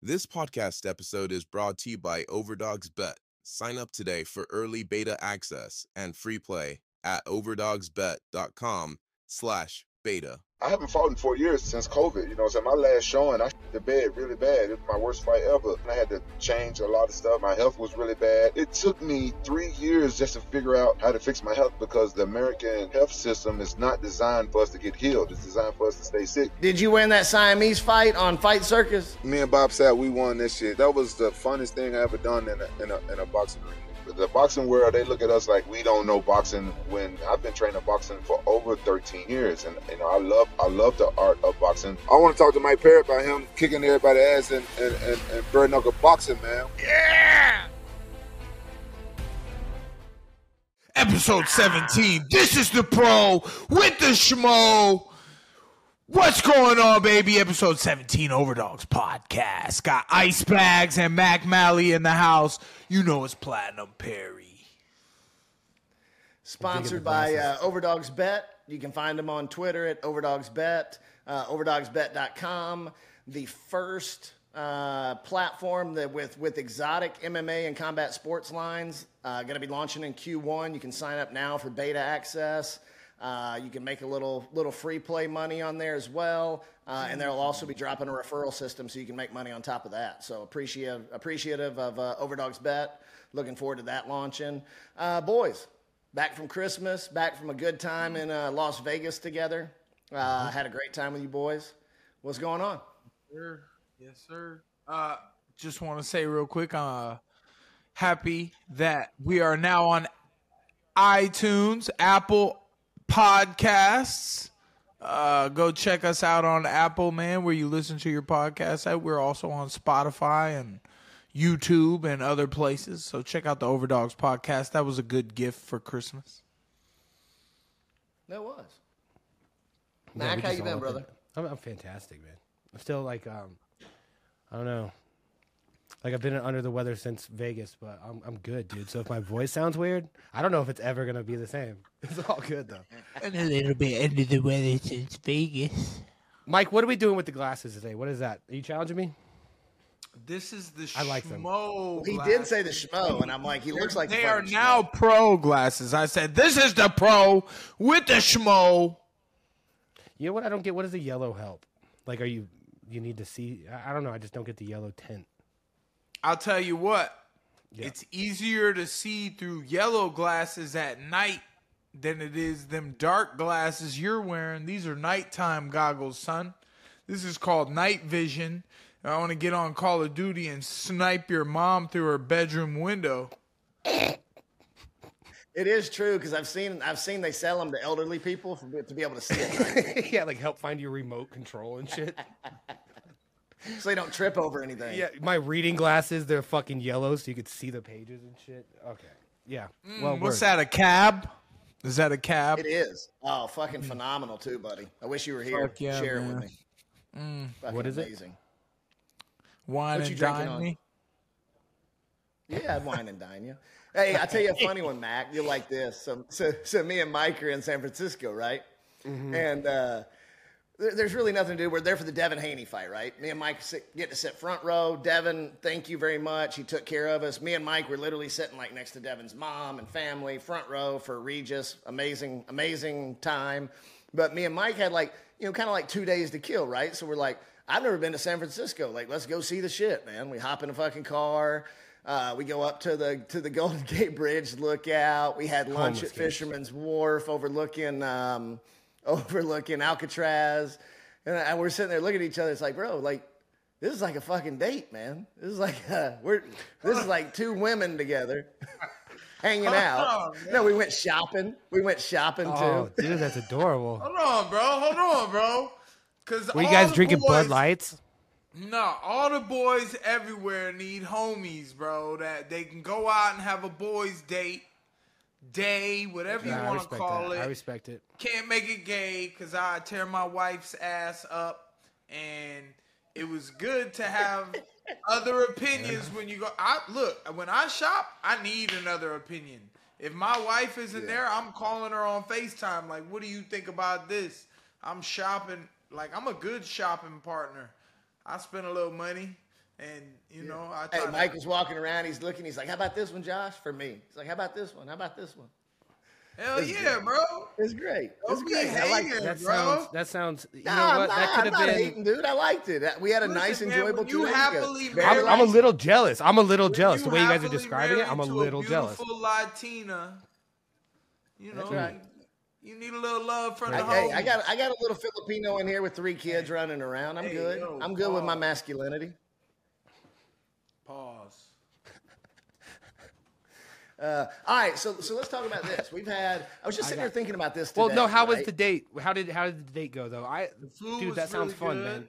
This podcast episode is brought to you by Overdogs Bet. Sign up today for early beta access and free play at overdogsbet.com slash beta. I haven't fought in four years since COVID. You know, so my last showing, I the bed really bad. It was my worst fight ever. I had to change a lot of stuff. My health was really bad. It took me three years just to figure out how to fix my health because the American health system is not designed for us to get healed. It's designed for us to stay sick. Did you win that Siamese fight on Fight Circus? Me and Bob Sapp, we won this shit. That was the funnest thing I ever done in a, in a, in a boxing ring the boxing world, they look at us like we don't know boxing. When I've been training boxing for over 13 years, and you know I love I love the art of boxing. I want to talk to Mike Perry about him kicking everybody's ass and and, and, and bare knuckle boxing, man. Yeah. Episode 17. This is the pro with the schmo. What's going on, baby? Episode 17 Overdogs Podcast. Got Ice Bagz and Mac Mally in the house. You know it's Platinum Perry. Sponsored by uh, Overdogs Bet. You can find them on Twitter at Overdogs Bet, uh, overdogsbet.com. The first uh, platform that with, with exotic MMA and combat sports lines. Uh, going to be launching in Q1. You can sign up now for beta access. Uh, you can make a little little free play money on there as well, uh, and they'll also be dropping a referral system so you can make money on top of that. So appreciative appreciative of uh, Overdogs Bet. Looking forward to that launching. Uh, boys, back from Christmas, back from a good time in uh, Las Vegas together. Uh, had a great time with you boys. What's going on? Sir, yes, sir. just want to say real quick, happy that we are now on iTunes, Apple podcasts. Uh, go check us out on Apple, man, where you listen to your podcast at. We're also on Spotify and YouTube and other places. So check out the Overdogs podcast. That was a good gift for Christmas. That was. Mac, how you been, brother? I'm, I'm fantastic, man. I'm still like, um, I don't know. Like I've been under the weather since Vegas, but I'm I'm good, dude. So if my voice sounds weird, I don't know if it's ever gonna be the same. It's all good though. And a little bit under the weather since Vegas. Mike, what are we doing with the glasses today? What is that? Are you challenging me? This is the I like them. schmo. He did say the schmo, and I'm like, he looks like the they are fucking now schmo. pro glasses. I said this is the pro with the schmo. You know what? I don't get. What does the yellow help? Like, are you you need to see? I I don't know. I just don't get the yellow tint. I'll tell you what. Yeah. It's easier to see through yellow glasses at night than it is them dark glasses you're wearing. These are nighttime goggles, son. This is called night vision. I want to get on Call of Duty and snipe your mom through her bedroom window. It is true because I've seen I've seen they sell them to elderly people for, to be able to see it, yeah, like help find your remote control and shit. so they don't trip over anything. yeah, my reading glasses they're fucking yellow, so you could see the pages and shit. Okay. Yeah. Mm, well, What's word. that? A cab? Is that a cab? It is. Oh, fucking phenomenal too, buddy. I wish you were here. Fuck yeah, Share it with me. Mm. Fucking What is it? Wine What you and drinking dine on? me? Yeah, I'd wine and dine you. Hey, I'll tell you a funny one, Mac. You'll like this. So, so, so me and Mike are in San Francisco, right? Mm-hmm. And uh, there- there's really nothing to do. We're there for the Devin Haney fight, right? Me and Mike sit, get to sit front row. Devin, thank you very much. He took care of us. Me and Mike were literally sitting like next to Devin's mom and family, front row for Regis. Amazing, amazing time. But me and Mike had like, you know, kind of like two days to kill, right? So we're like, I've never been to San Francisco. Like, let's go see the shit, man. We hop in a fucking car. Uh, we go up to the to the Golden Gate Bridge, lookout. We had lunch Homeless at. Fisherman's Wharf, overlooking um, overlooking Alcatraz, and, we're sitting there looking at each other. It's like, bro, like this is like a fucking date, man. This is like uh, we're this is like two women together hanging out. on, no, we went shopping. We went shopping Oh, too. dude, that's adorable. Hold on, bro. Hold on, bro. Cause Were you guys the drinking Bud Lights? No, all the boys everywhere need homies, bro. That they can go out and have a boys' date, day, whatever Nah, you I want to call that. I respect it. Can't make it gay because I tear my wife's ass up, and it was good to have other opinions when you go. I look when I shop, I need another opinion. If my wife isn't there, I'm calling her on Facetime. Like, what do you think about this? I'm shopping. Like, I'm a good shopping partner. I spend a little money. And you know I Hey, try Mike was walking around. He's looking. He's like, "How about this one, Josh?" For me, he's like, "How about this one? How about this one?" hell it's yeah, good. bro. It's great. It's Don't be great. I like hating, it. That bro. sounds. That sounds. You know Nah, what? nah, that could I'm have not been. hating, dude. I liked it. Uh, we had a Listen, nice, man, enjoyable two you happily married- I'm, I'm a little jealous. I'm a little jealous. The way you guys are describing it, I'm a to little jealous. Beautiful Latina. You know, That's right. you need a little love from the I, home. hey, I got I got a little Filipino in here with three kids running around. I'm Hey, good. yo, I'm good with my masculinity. Uh, all right, so so let's talk about this. We've had. I was just sitting got- here thinking about this. Today, Well, no. How was the date? How did how did the date go though? I The food dude, was that sounds really fun, good. man.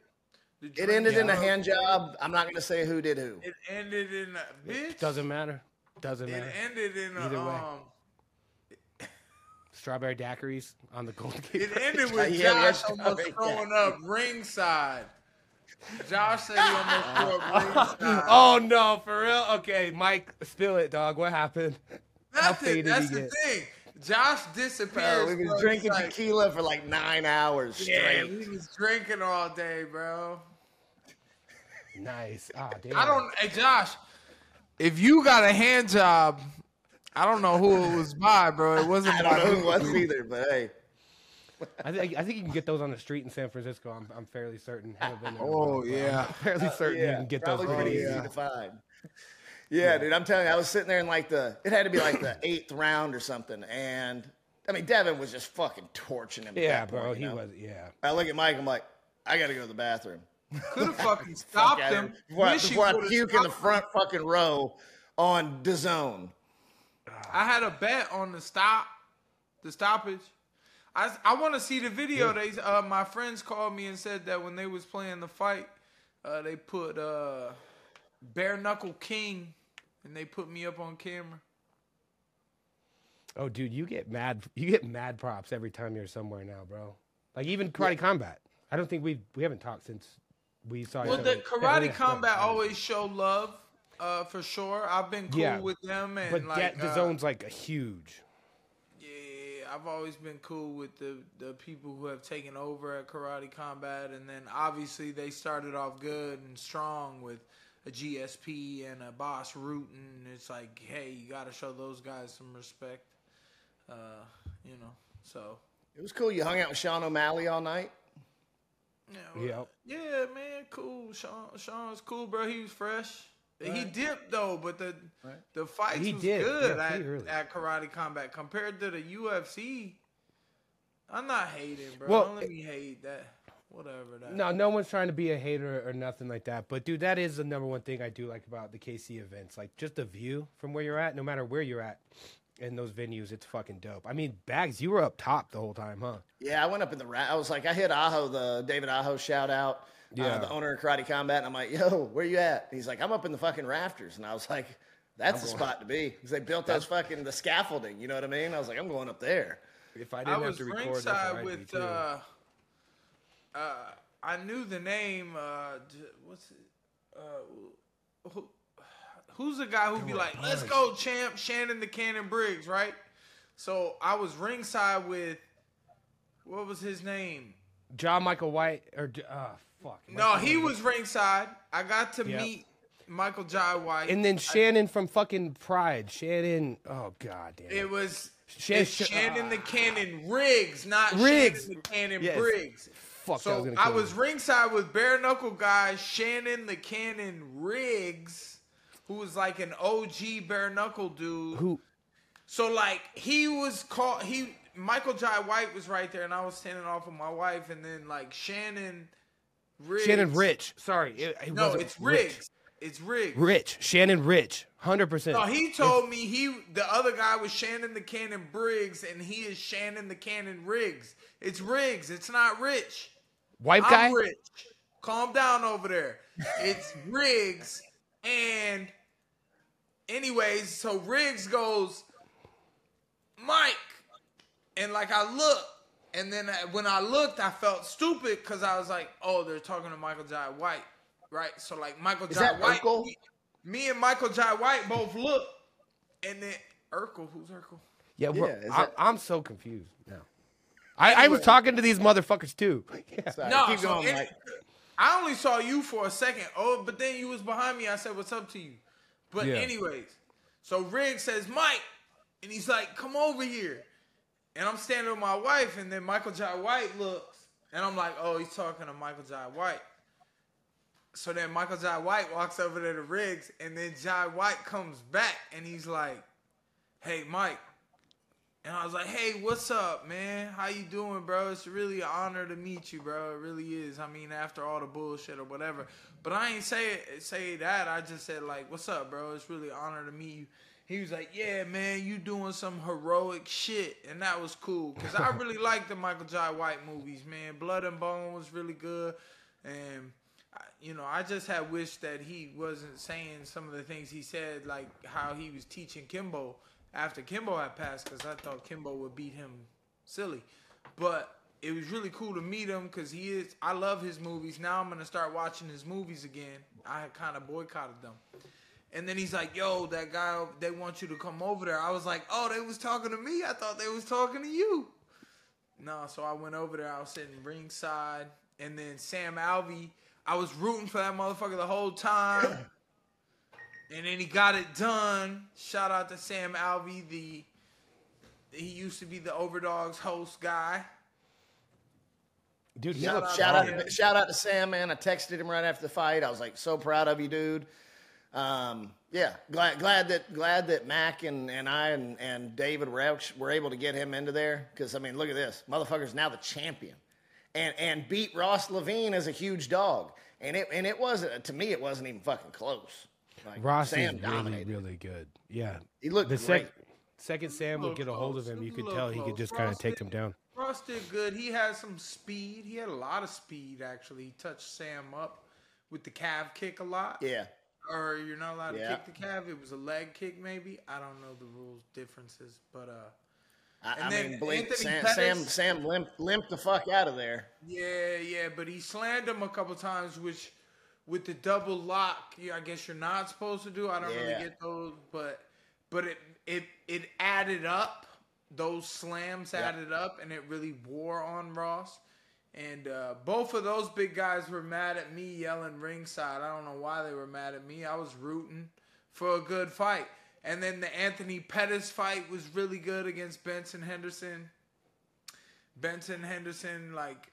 It drink ended in a hand job. I'm not going to say who did who. It ended in a bitch. Doesn't matter. Doesn't matter. It ended in a Either way. um. Strawberry daiquiris on the Golden Gate. It ended with Yeah, Josh almost throwing up ringside. Josh said he almost threw up ringside. Oh no, for real? Okay, Mike, spill it, dog. What happened? how Nothing. faded That's he the get? thing. Josh Bro, disappears. we bro. was He's drinking like, tequila for like nine hours Yeah, straight. he was drinking all day, bro. Nice. Ah, damn. I don't. Hey, Josh, if you got a hand job, I don't know who it was by, bro. It wasn't I by don't know who it was either, but hey. I think I think you can get those on the street in San Francisco. I'm I'm fairly certain. Haven't been there Oh, while, yeah. I'm fairly oh, certain you yeah, can get those. probably pretty videos. easy to find. Yeah, dude, I'm telling you, I was sitting there in like the, it had to be like the eighth round or something, and I mean, Devin was just fucking torching him. Yeah, bro. point, you He know? was. Yeah. I look at Mike, I'm like, I gotta go to the bathroom. Could have fucking stopped Fuck him. here. Before, I, before I puke in the stopped him. front fucking row on the zone. I had a bet on the stop, the stoppage. I, I want to see the video. They uh, my friends called me and said that when they was playing the fight, uh, they put uh, bare knuckle king, and they put me up on camera. Oh, dude, you get mad. You get mad props every time you're somewhere now, bro. Like even karate combat. I don't think we we haven't talked since we saw. Well, the karate Yeah, combat yeah. always show love, uh, for sure. I've been cool Yeah. with them, and But like that, the uh, zone's like a huge. Yeah, I've always been cool with the the people who have taken over at Karate Combat, and then obviously they started off good and strong with a GSP and a Bas Rutten. It's like, hey, you got to show those guys some respect. Uh, you know, so It was cool. You hung out with Sean O'Malley all night. yeah, well, Yep. yeah, man, cool. Sean, Sean's cool, bro. He was fresh. He dipped though, but the the fights He was did, good yeah, at, pretty early. at Karate Combat compared to the UFC. I'm not hating, bro. Well, Don't let me hate that. Whatever that. No, no one's trying to be a hater or nothing like that. But dude, that is the number one thing I do like about the KC events. Like just the view from where you're at, no matter where you're at in those venues, it's fucking dope. I mean, Bagz, you were up top the whole time, huh? Yeah, I went up in the ra- I was like, I hit Aho, the David Aho shout out, Yeah. uh, the owner of Karate Combat, and I'm like, yo, where you at? He's like, I'm up in the fucking rafters, and I was like, that's the spot to be because they built those fucking the scaffolding. You know what I mean? I was like, I'm going up there. If I I didn't have was to record, that's where ringside I'd be, with. Uh, uh, I knew the name. Uh, what's it? Uh, who, who's the guy who'd be like, "Let's go, champ!" Shannon the Cannon Briggs, right? So I was ringside with. What was his name? John Michael White or J- uh, fuck. No, he was ringside. I got to Yep. meet Michael Jai White. And then Shannon from fucking Pride. Shannon. Oh god damn. it was Shan- it's Shan- Shannon the ah. Cannon Riggs, not Riggs. Shannon the Cannon Yes. Briggs. fuck. So was gonna I kill was ringside with bare knuckle guy Shannon the Cannon Riggs, who was like an OG bare knuckle dude. who. So like he was called he Michael Jai White was right there, and I was standing off with my wife, and then like Shannon Riggs. Shannon Ritch. Sorry, it, it No, wasn't it's Ritch. Riggs. It's Riggs. Ritch. Shannon Ritch. Hundred percent. No, he told me he the other guy was Shannon the Cannon Briggs, and he is Shannon the Cannon Riggs. It's Riggs. It's not Ritch. White guy. I'm rich. Calm down over there. It's Riggs. And anyways, so Riggs goes, Mike. And like I look, and then I- when I looked, I felt stupid because I was like, oh, they're talking to Michael Jai White. Right? So like Michael Is Jai that White. Urkel? Me, me and Michael Jai White both look. And then Urkel, who's Urkel? Yeah, bro, Yeah, I, that- I'm so confused now. I, I was talking to these motherfuckers too. Yeah. Sorry, No, keep so going, any- Mike. I only saw you for a second. Oh, but then you was behind me. I said, "What's up to you?" But Yeah. anyways, so Riggs says, "Mike," and he's like, "Come over here." And I'm standing with my wife, and then Michael Jai White looks, and I'm like, "Oh, he's talking to Michael Jai White." So then Michael Jai White walks over to the Riggs, and then Jai White comes back, and he's like, "Hey, Mike." And I was like, "Hey, what's up, man? How you doing, bro? It's really an honor to meet you, bro. It really is. I mean, after all the bullshit or whatever. But I ain't say say that. I just said like, "What's up, bro? It's really an honor to meet you." He was like, "Yeah, man, you doing some heroic shit," and that was cool because I really like the Michael Jai White movies, man. Blood and Bone was really good, and I- you know, I just had wished that he wasn't saying some of the things he said, like how he was teaching Kimbo after Kimbo had passed, because I thought Kimbo would beat him silly. But it was really cool to meet him because he is. I love his movies. Now I'm gonna start watching his movies again. I had kind of boycotted them. And then he's like, "Yo, that guy, they want you to come over there." I was like, "Oh, they was talking to me. I thought they was talking to you." No, so I went over there. I was sitting ringside, and then Sam Alvey. I was rooting for that motherfucker the whole time, and then he got it done. Shout out to Sam Alvey. The he used to be the Overdogs host guy. Dude, Shout, looks shout out, strong. to, shout out to Sam, man. I texted him right after the fight. I was like, so proud of you, dude. Um, yeah, glad glad that glad that Mac and, and I and, and David were, were able to get him into there because I mean, look at this, motherfucker's now the champion, and and beat Ross Levine as a huge dog, and it and it wasn't to me, it wasn't even fucking close. Like, Ross Sam is really, dominated. really good. Yeah. He looked the great. sec- second Sam would get a hold of him, you could tell he could just kind of take did- him down. Ross did good. He had some speed. He had a lot of speed actually. He touched Sam up with the calf kick a lot. Yeah, Or you're not allowed Yeah. to kick the calf. It was a leg kick maybe. I don't know the rules differences, but uh I, I then mean, Anthony Sam, Pettis- Sam Sam limped limped the fuck out of there. yeah, yeah, but he slammed him a couple times, which with the double lock, I guess you're not supposed to do. I don't really get those, but but it it it added up. Those slams Yep. added up, and it really wore on Ross. And uh, both of those big guys were mad at me yelling ringside. I don't know why they were mad at me. I was rooting for a good fight. And then the Anthony Pettis fight was really good against Benson Henderson. Benson Henderson, like,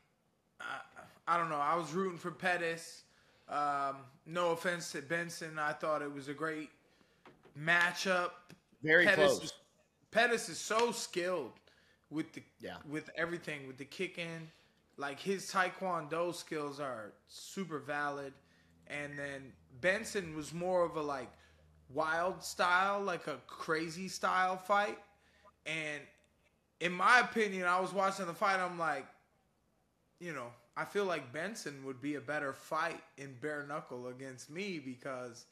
I, I don't know. I was rooting for Pettis. Um, no offense to Benson. I thought it was a great matchup. Very Pettis close. Is, Pettis is so skilled with the Yeah. with everything with the kicking. Like his taekwondo skills are super valid, and then Benson was more of a like wild style, like a crazy style fight. And in my opinion, I was watching the fight. I'm like, you know, I feel like Benson would be a better fight in bare knuckle against me because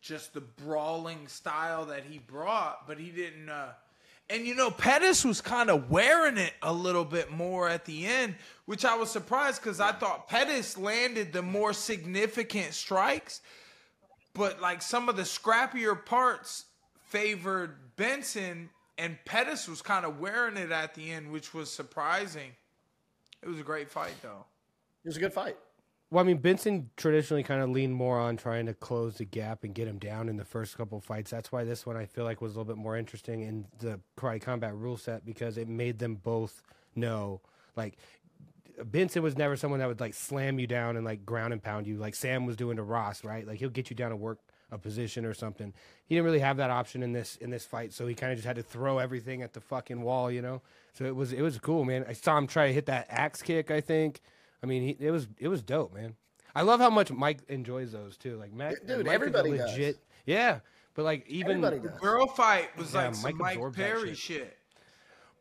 just the brawling style that he brought, but he didn't. Uh, and you know, Pettis was kind of wearing it a little bit more at the end, which I was surprised because I thought Pettis landed the more significant strikes, but like some of the scrappier parts favored Benson, and Pettis was kind of wearing it at the end, which was surprising. It was a great fight, though. It was a good fight. Well, I mean, Benson traditionally kind of leaned more on trying to close the gap and get him down in the first couple fights. That's why this one I feel like was a little bit more interesting in the Karate Combat rule set because it made them both know, like, Benson was never someone that would like slam you down and like ground and pound you like Sam was doing to Ross, right? Like he'll get you down to work a position or something. He didn't really have that option in this in this fight, so he kind of just had to throw everything at the fucking wall, you know. So it was it was cool, man. I saw him try to hit that axe kick. I think. I mean, he, it was it was dope, man. I love how much Mike enjoys those too. Like Mac, Dude, Mike is a everybody does. legit, yeah. But like even Everybody does. Girl fight was Yeah, like some Mike Mike Perry shit. shit.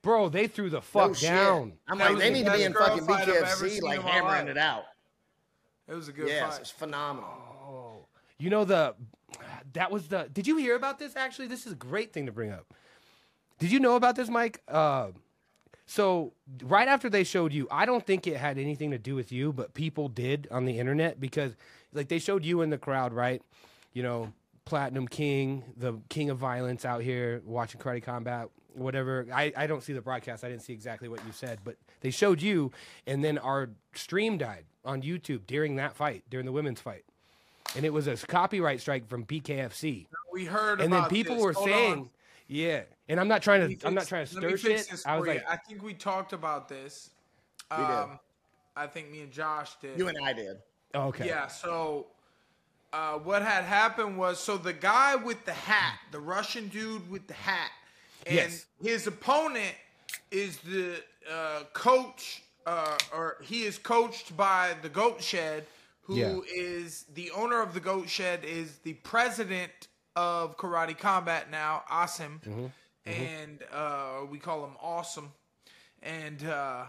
bro, they threw the fuck shit. down. I'm That like, they need to be in fucking fight BKFC, like hammering it out. It was a good Yes, fight. it's phenomenal. You know the that was the. Did you hear about this? Actually, this is a great thing to bring up. Did you know about this, Mike? Uh, so right after they showed you, I don't think it had anything to do with you, but people did on the internet because like they showed you in the crowd, right? You know, platinum king, the king of violence out here watching karate combat, whatever. I, I don't see the broadcast. I didn't see exactly what you said, but they showed you, and then our stream died on YouTube during that fight, during the women's fight. And it was a copyright strike from BKFC. We heard And then people this. were Hold saying, on. Yeah. And I'm not trying Let me to I'm not trying to stir fix shit. I was you. like, I think we talked about this. We did. Um, I think me and Josh did. You and I did. oh, okay. Yeah. So, uh, what had happened was, so the guy with the hat, the Russian dude with the hat, and Yes. his opponent is the uh, coach, uh, or he is coached by the Goat Shed, who is Yeah. the owner of the Goat Shed, is the president of Karate Combat now, Asim, Mm-hmm. and uh, we call him Awesome, and. Uh,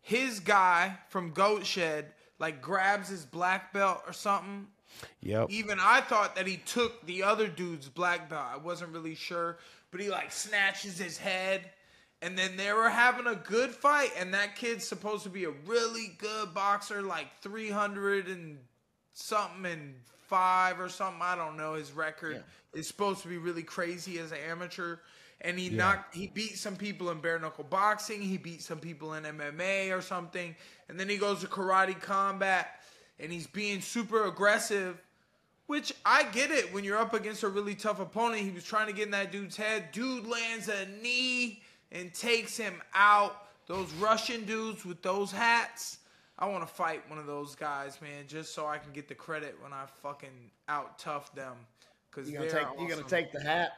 his guy from Goat Shed like grabs his black belt or something. Yep. Even I thought that he took the other dude's black belt. I wasn't really sure, but he like snatches his head. And then they were having a good fight, and that kid's supposed to be a really good boxer, like 300 and something and five or something. I don't know. His record is supposed to be really crazy as an amateur. And he knocked, he beat some people in bare knuckle boxing. He beat some people in MMA or something. And then he goes to karate combat, and he's being super aggressive. Which I get it when you're up against a really tough opponent. He was trying to get in that dude's head. Dude lands a knee and takes him out. Those Russian dudes with those hats. I want to fight one of those guys, man, just so I can get the credit when I fucking out tough them. Cause You gonna they're take? You gonna take the hat?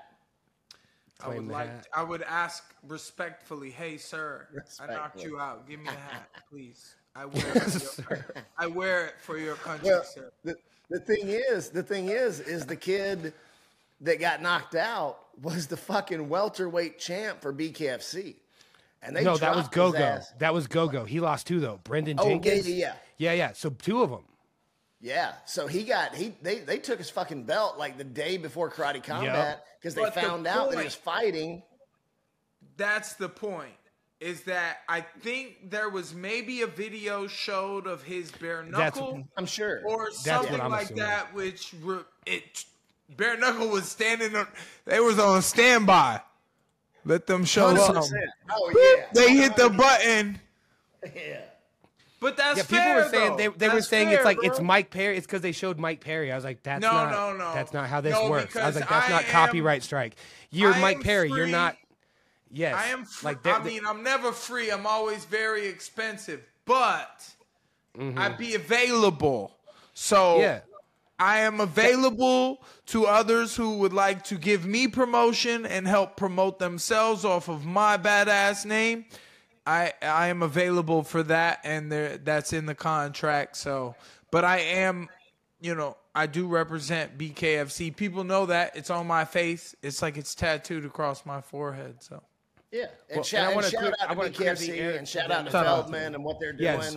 I would like. hat. I would ask respectfully, "Hey, sir, I knocked you out. Give me the hat, please. I wear it. For your, I wear it for your country, Well, sir." the, the thing is, the thing is, is the kid that got knocked out was the fucking welterweight champ for BKFC, and they no, that was dropped Go Go. That was Go Go. He lost two though. Brendan Oh, yeah, Jenkins. yeah, yeah. Yeah, yeah. So two of them. Yeah, so he got he they they took his fucking belt like the day before Karate Combat because they But the found out that he was fighting. That's the point. Is that I think there was maybe a video showed of his bare That's- knuckle I'm sure. or what something like assuming. that, which re- it bare knuckle was standing. on They was on standby. Let them show 100%. something. Oh yeah, They hit the button. yeah. But that's Yeah, people fair, were saying they, though. they were saying fair, it's like it's. Mike Perry. It's because they showed Mike Perry. I was like, that's No, not no, no. that's not how this No, works. I was like, that's I not am- copyright strike. You're I Mike am Perry. You're not. Yes, I am. Fr- like I mean, I'm never free. I'm always very expensive, but I'd be available. So Mm-hmm. yeah. I am available to others who would like to give me promotion and help promote themselves off of my badass name. I I am available for that, and there that's in the contract. So, but I am, you know, I do represent BKFC. People know that it's on my face. It's like it's tattooed across my forehead. So. Yeah, and, Well, and shout, I and wanna shout clear- out to wanna clear the BKFC and shout out to. Feldman and what they're doing. Yes.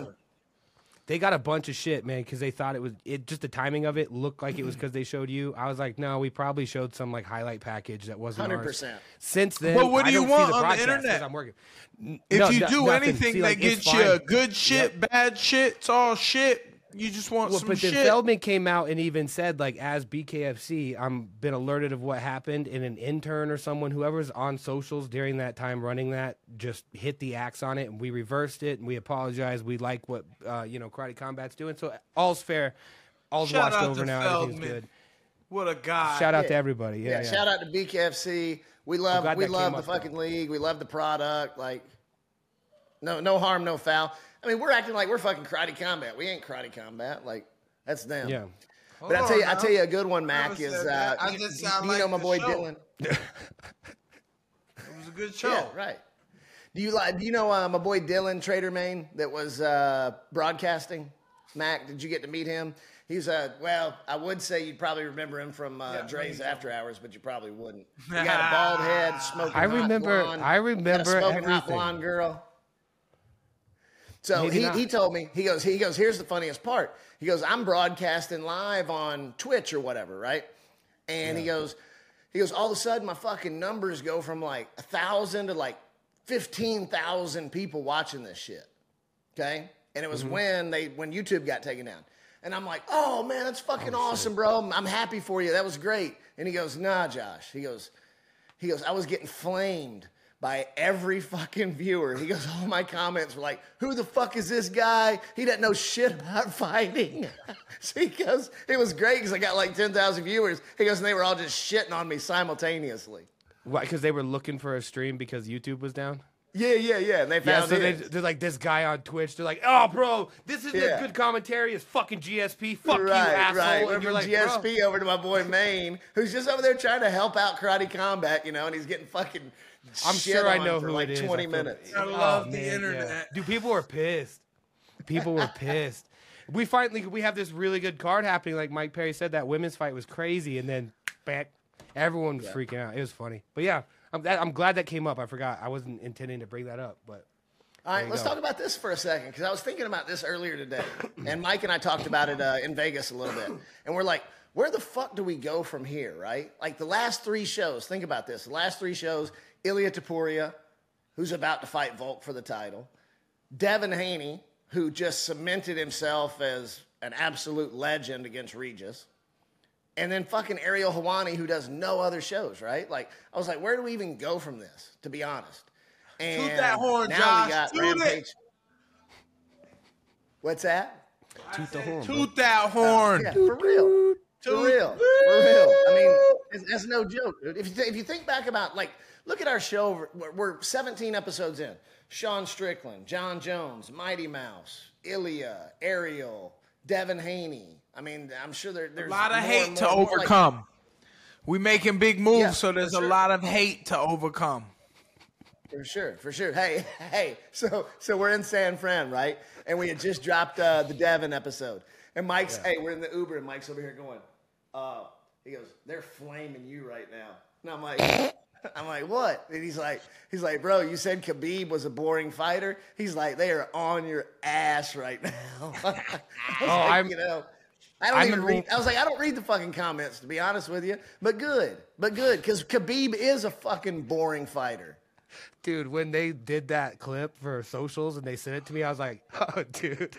They got a bunch of shit, man, because they thought it was it. Just the timing of it looked like it was mm-hmm. because they showed you. I was like, no, we probably showed some like highlight package that wasn't ours. 100%. Since then, But what do I you want the on the internet? I'm working. If no, you do nothing. anything See, that like, it's gets you good shit, bad shit, it's all shit. You just want Well, some but then shit. Feldman came out and even said, like, as BKFC, I'm been alerted of what happened, and an intern or someone, whoever's on socials during that time running that, just hit the axe on it, and we reversed it, and we apologize. We like what uh, you know Karate Combat's doing, so all's fair. All's Shout washed over to now. Everything's good. what a guy. Shout out to everybody. Yeah, Yeah, yeah. shout out to BKFC. We love we love the up, though. fucking league. We love the product. Like, no no harm, no foul. I mean, we're acting like we're fucking karate combat. We ain't karate combat. Like, that's them. yeah. But I Hold tell you, on I now. tell you a good one, Mac is said uh, that. I you, just you- sound you know my boy show. Dylan. It was a good show. Yeah, right. Do you like? Do you know uh, my boy Dylan Trader Main that was uh, broadcasting? Mac, did you get to meet him? He's a well, I would say you'd probably remember him from uh, Dre's After Hours, but you probably wouldn't. He got a bald head, smoking. I hot really blonde, I got a remember smoking hot blonde girl. So Maybe he, not. he told me he goes he goes here's the funniest part he goes I'm broadcasting live on Twitch or whatever right and he goes he goes all of a sudden my fucking numbers go from like a thousand to like fifteen thousand people watching this shit okay and it was mm-hmm. when they when YouTube got taken down And I'm like, oh man, that's fucking oh, awesome, bro. I'm, I'm happy for you. That was great. And he goes, nah, Josh. He goes, he goes, I was getting flamed by every fucking viewer. He goes, all my comments were like, who the fuck is this guy? He doesn't know shit about fighting. so he goes, it was great because I got like 10,000 viewers. He goes, and they were all just shitting on me simultaneously. Why? Because they were looking for a stream because YouTube was down. Yeah, yeah, yeah. And they found it. Yeah, so they, they're like this guy on Twitch. They're like, "Oh, bro, this isn't Yeah. good commentary. It's fucking GSP. Fuck you, right, asshole." right. And Went you're like, "Bro." GSP over to my boy Maine, who's just over there trying to help out Karate Combat, you know, and he's getting fucking. I'm sure I know for who like it is. 20 I feel- minutes. I love the man, yeah. internet. Dude, people were pissed. People were pissed. We finally we have this really good card happening. Like Mike Perry said, that women's fight was crazy, and then back, everyone was freaking out. It was funny, but yeah, I'm that, I'm glad that came up. I forgot. I wasn't intending to bring that up, but All right, let's go. talk about this for a second because I was thinking about this earlier today, and Mike and I talked about it uh, in Vegas a little bit, and we're like, where the fuck do we go from here, right? Like the last three shows. Think about this: the last three shows, Ilia Topuria, who's about to fight Volk for the title, Devin Haney, who just cemented himself as an absolute legend against Regis. And then fucking Ariel Helwani, who does no other shows, right? Like, I was like, where do we even go from this, to be honest? And that horn, now Josh. we got Toot it. Rampage. What's that? toot the horn. bro. Toot that horn. Yeah, for real. For real. For real. I mean, it's, that's no joke. If you, th- if you think back about, like, look at our show. We're, we're 17 episodes in. Sean Strickland, Jon Jones, Mighty Mouse, Ilia, Ariel, Devin Haney. I mean, I'm sure there, there's A lot of hate to more, like- overcome. we making big moves, Yeah, so there's for a lot of hate to overcome. For sure, for sure. Hey, hey. So, so we're in San Fran, right? And we had just dropped uh, the Devin episode. And Mike's, hey, we're in the Uber, and Mike's over here going, uh, he goes, they're flaming you right now. And I'm like, I'm like, what? And he's like, he's like, bro, you said Khabib was a boring fighter. He's like, they are on your ass right now. Oh, like, I'm- you know. I don't I even read. I was like, I don't read the fucking comments to be honest with you, but good, but good because Khabib is a fucking boring fighter. Dude, when they did that clip for socials and they sent it to me, I was like, oh, dude.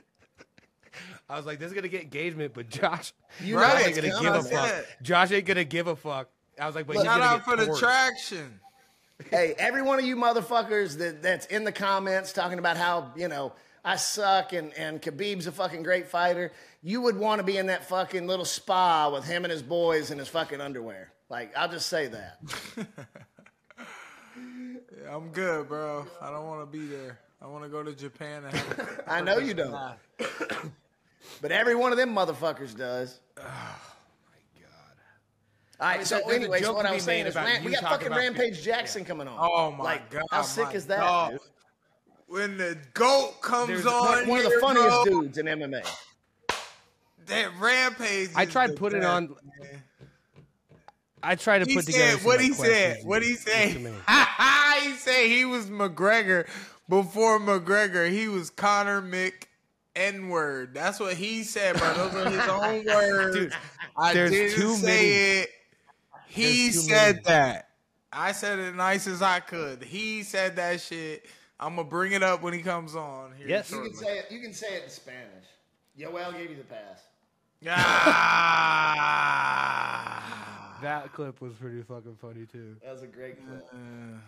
I was like, this is gonna get engagement, but Josh, You Josh know ain't gonna coming. give a fuck. Josh ain't gonna give a fuck. I was like, but he's Shout gonna out get for the torched. traction. hey, every one of you motherfuckers that, that's in the comments talking about how, you know, I suck and, and Khabib's a fucking great fighter, you would want to be in that fucking little spa with him and his boys in his fucking underwear. Like, I'll just say that. Yeah, I'm good, bro. I don't want to be there. I want to go to Japan and have I know you don't. But every one of them motherfuckers does. My God. All right, so There's anyway, so joke what I be was saying is, Ram- we got fucking Rampage Khabib. Jackson coming on. Oh my like, god! How sick is that, dog. dude? When the goat comes There's on, One of the funniest bro, dudes in MMA. That rampage. I tried putting best, on. man. I tried to He put together said some, what like, he said. questions What he and- said. to me. he said he was McGregor before McGregor. He was Conor Mc N word. That's what he said, bro. Those are his own words. Dude, I there's didn't too say many- it. He said many. that. I said it nice as I could. He said that shit. I'm gonna bring it up when he comes on. Here Yes. You can say it. You can say it in Spanish. Yoel gave you the pass. Ah. That clip was pretty fucking funny too. That was a great clip.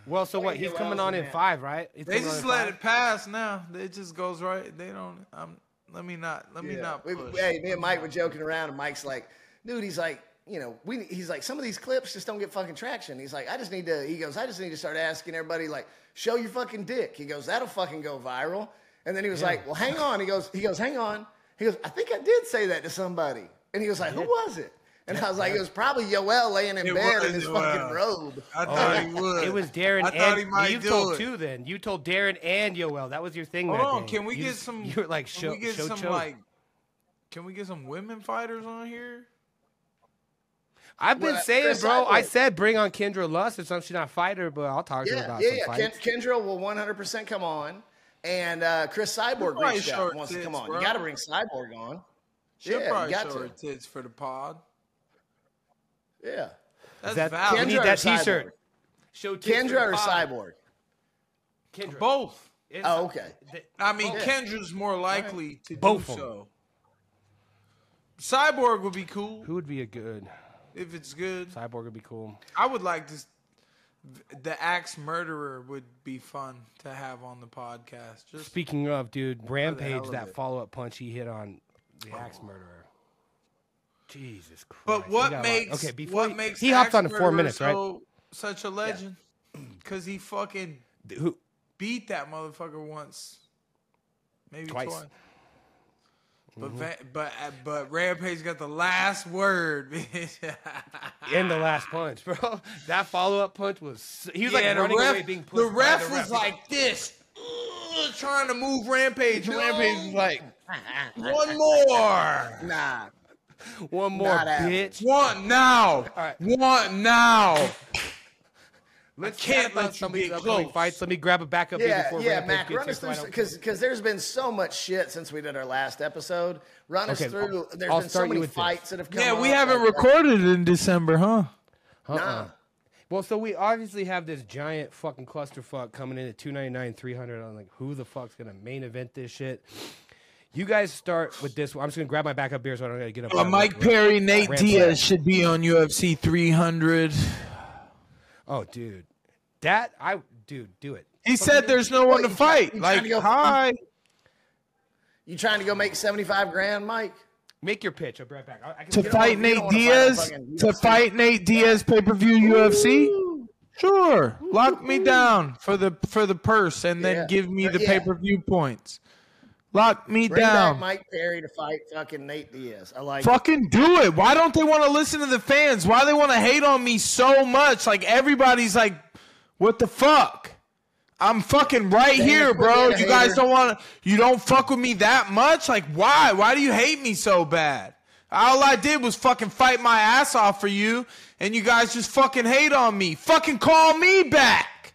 Well, so what? He's Yoel's coming on in man. five, right? He's They just let five? it pass now. It just goes right. They don't. I'm. Let me not. Let me Yeah. not We- push. hey, me and Mike were joking around, and Mike's like, "Dude, he's like, you know, we." He's like, some of these clips just don't get fucking traction. He's like, I just need to. He goes, I just need to start asking everybody like, show your fucking dick. He goes, that'll fucking go viral. And then he was like, well, hang on. He goes, he goes, hang on. He goes, I think I did say that to somebody. And he was like, who was it? And I was like, it was probably Yoel laying in It bed was in his Yoel. fucking robe. I thought he oh, would. It was Darren I thought and he might you do told it. two. Then you told Darren and Yoel. That was your thing. Hold that on. day. Can we You get some? You were like Can show, we get show some choke. like? Can we get some women fighters on here? I've been Well, saying, Chris bro. I Cyborg. said bring on Kendra Lust or something. She's not a fighter, but I'll talk to her Yeah, about yeah, some yeah. Ken. Kendra will 100% come on. And uh, Cris Cyborg reached out short and wants to come on. bro. You got to bring Cyborg on. She'll Yeah, you probably got show her tits for the pod. Yeah. That's that- valid. we Kendra need that T-shirt. Show Kendra or pod. Cyborg? Kendra. Both. It's- Oh, okay. th- I mean, Yeah. Kendra's more likely to Both do so. Cyborg would be cool Who would be a good if it's good. cyborg? Would be cool. I would like to. The axe murderer would be fun to have on the podcast. Just Speaking of, dude, Rampage, that it. follow up punch he hit on the axe murderer. Jesus Christ! But what got a lot- makes okay before what he, makes he hopped on to four minutes, right? Such a legend, because he fucking Who beat that motherfucker once, maybe Twice. twice. But Va- but uh, but Rampage got the last word. bitch. in the last punch, bro? That follow up punch was he was Yeah, like the running ref, away, being pushed the ref the was like this, trying to move Rampage. and Rampage was like, one more, Nah. one more Not bitch. one now, right. one now. Let's can't let you some of these get upcoming close. fights. Let me grab a backup here Yeah, before yeah, Rampage Mac, gets run here us so through because because there's been so much shit since we did our last episode. Run us Okay, through. There's I'll been start so you many with this. fights that have come. Yeah, we up, haven't like- recorded in December, huh? Nah. Well, so we obviously have this giant fucking clusterfuck coming in at 299, 300. I'm like, who the fuck's gonna main event this shit? You guys start with this one. I'm just gonna grab my backup beer so I don't gotta get up. Uh, Mike Perry, Nate Diaz should be on UFC 300. Oh, dude, that I dude, do it. He said there's no one to fight. you trying Like, to go- hi. You trying to go make seventy five grand, Mike? Make your pitch. I'll be right back. I, I can To fight Nate don't fight Diaz? To fight Nate Diaz pay per view UFC? Sure. Lock me down for the for the purse and then Yeah. give me the Yeah. pay per view points. Lock me Bring back down. Mike Perry to fight fucking Nate Diaz. I like. Fucking do it. Why don't they want to listen to the fans? Why they want to hate on me so much? Like everybody's like, what the fuck? I'm fucking right here, bro. You guys hater. don't want to. You don't fuck with me that much. Like why? Why do you hate me so bad? All I did was fucking fight my ass off for you, and you guys just fucking hate on me. Fucking call me back.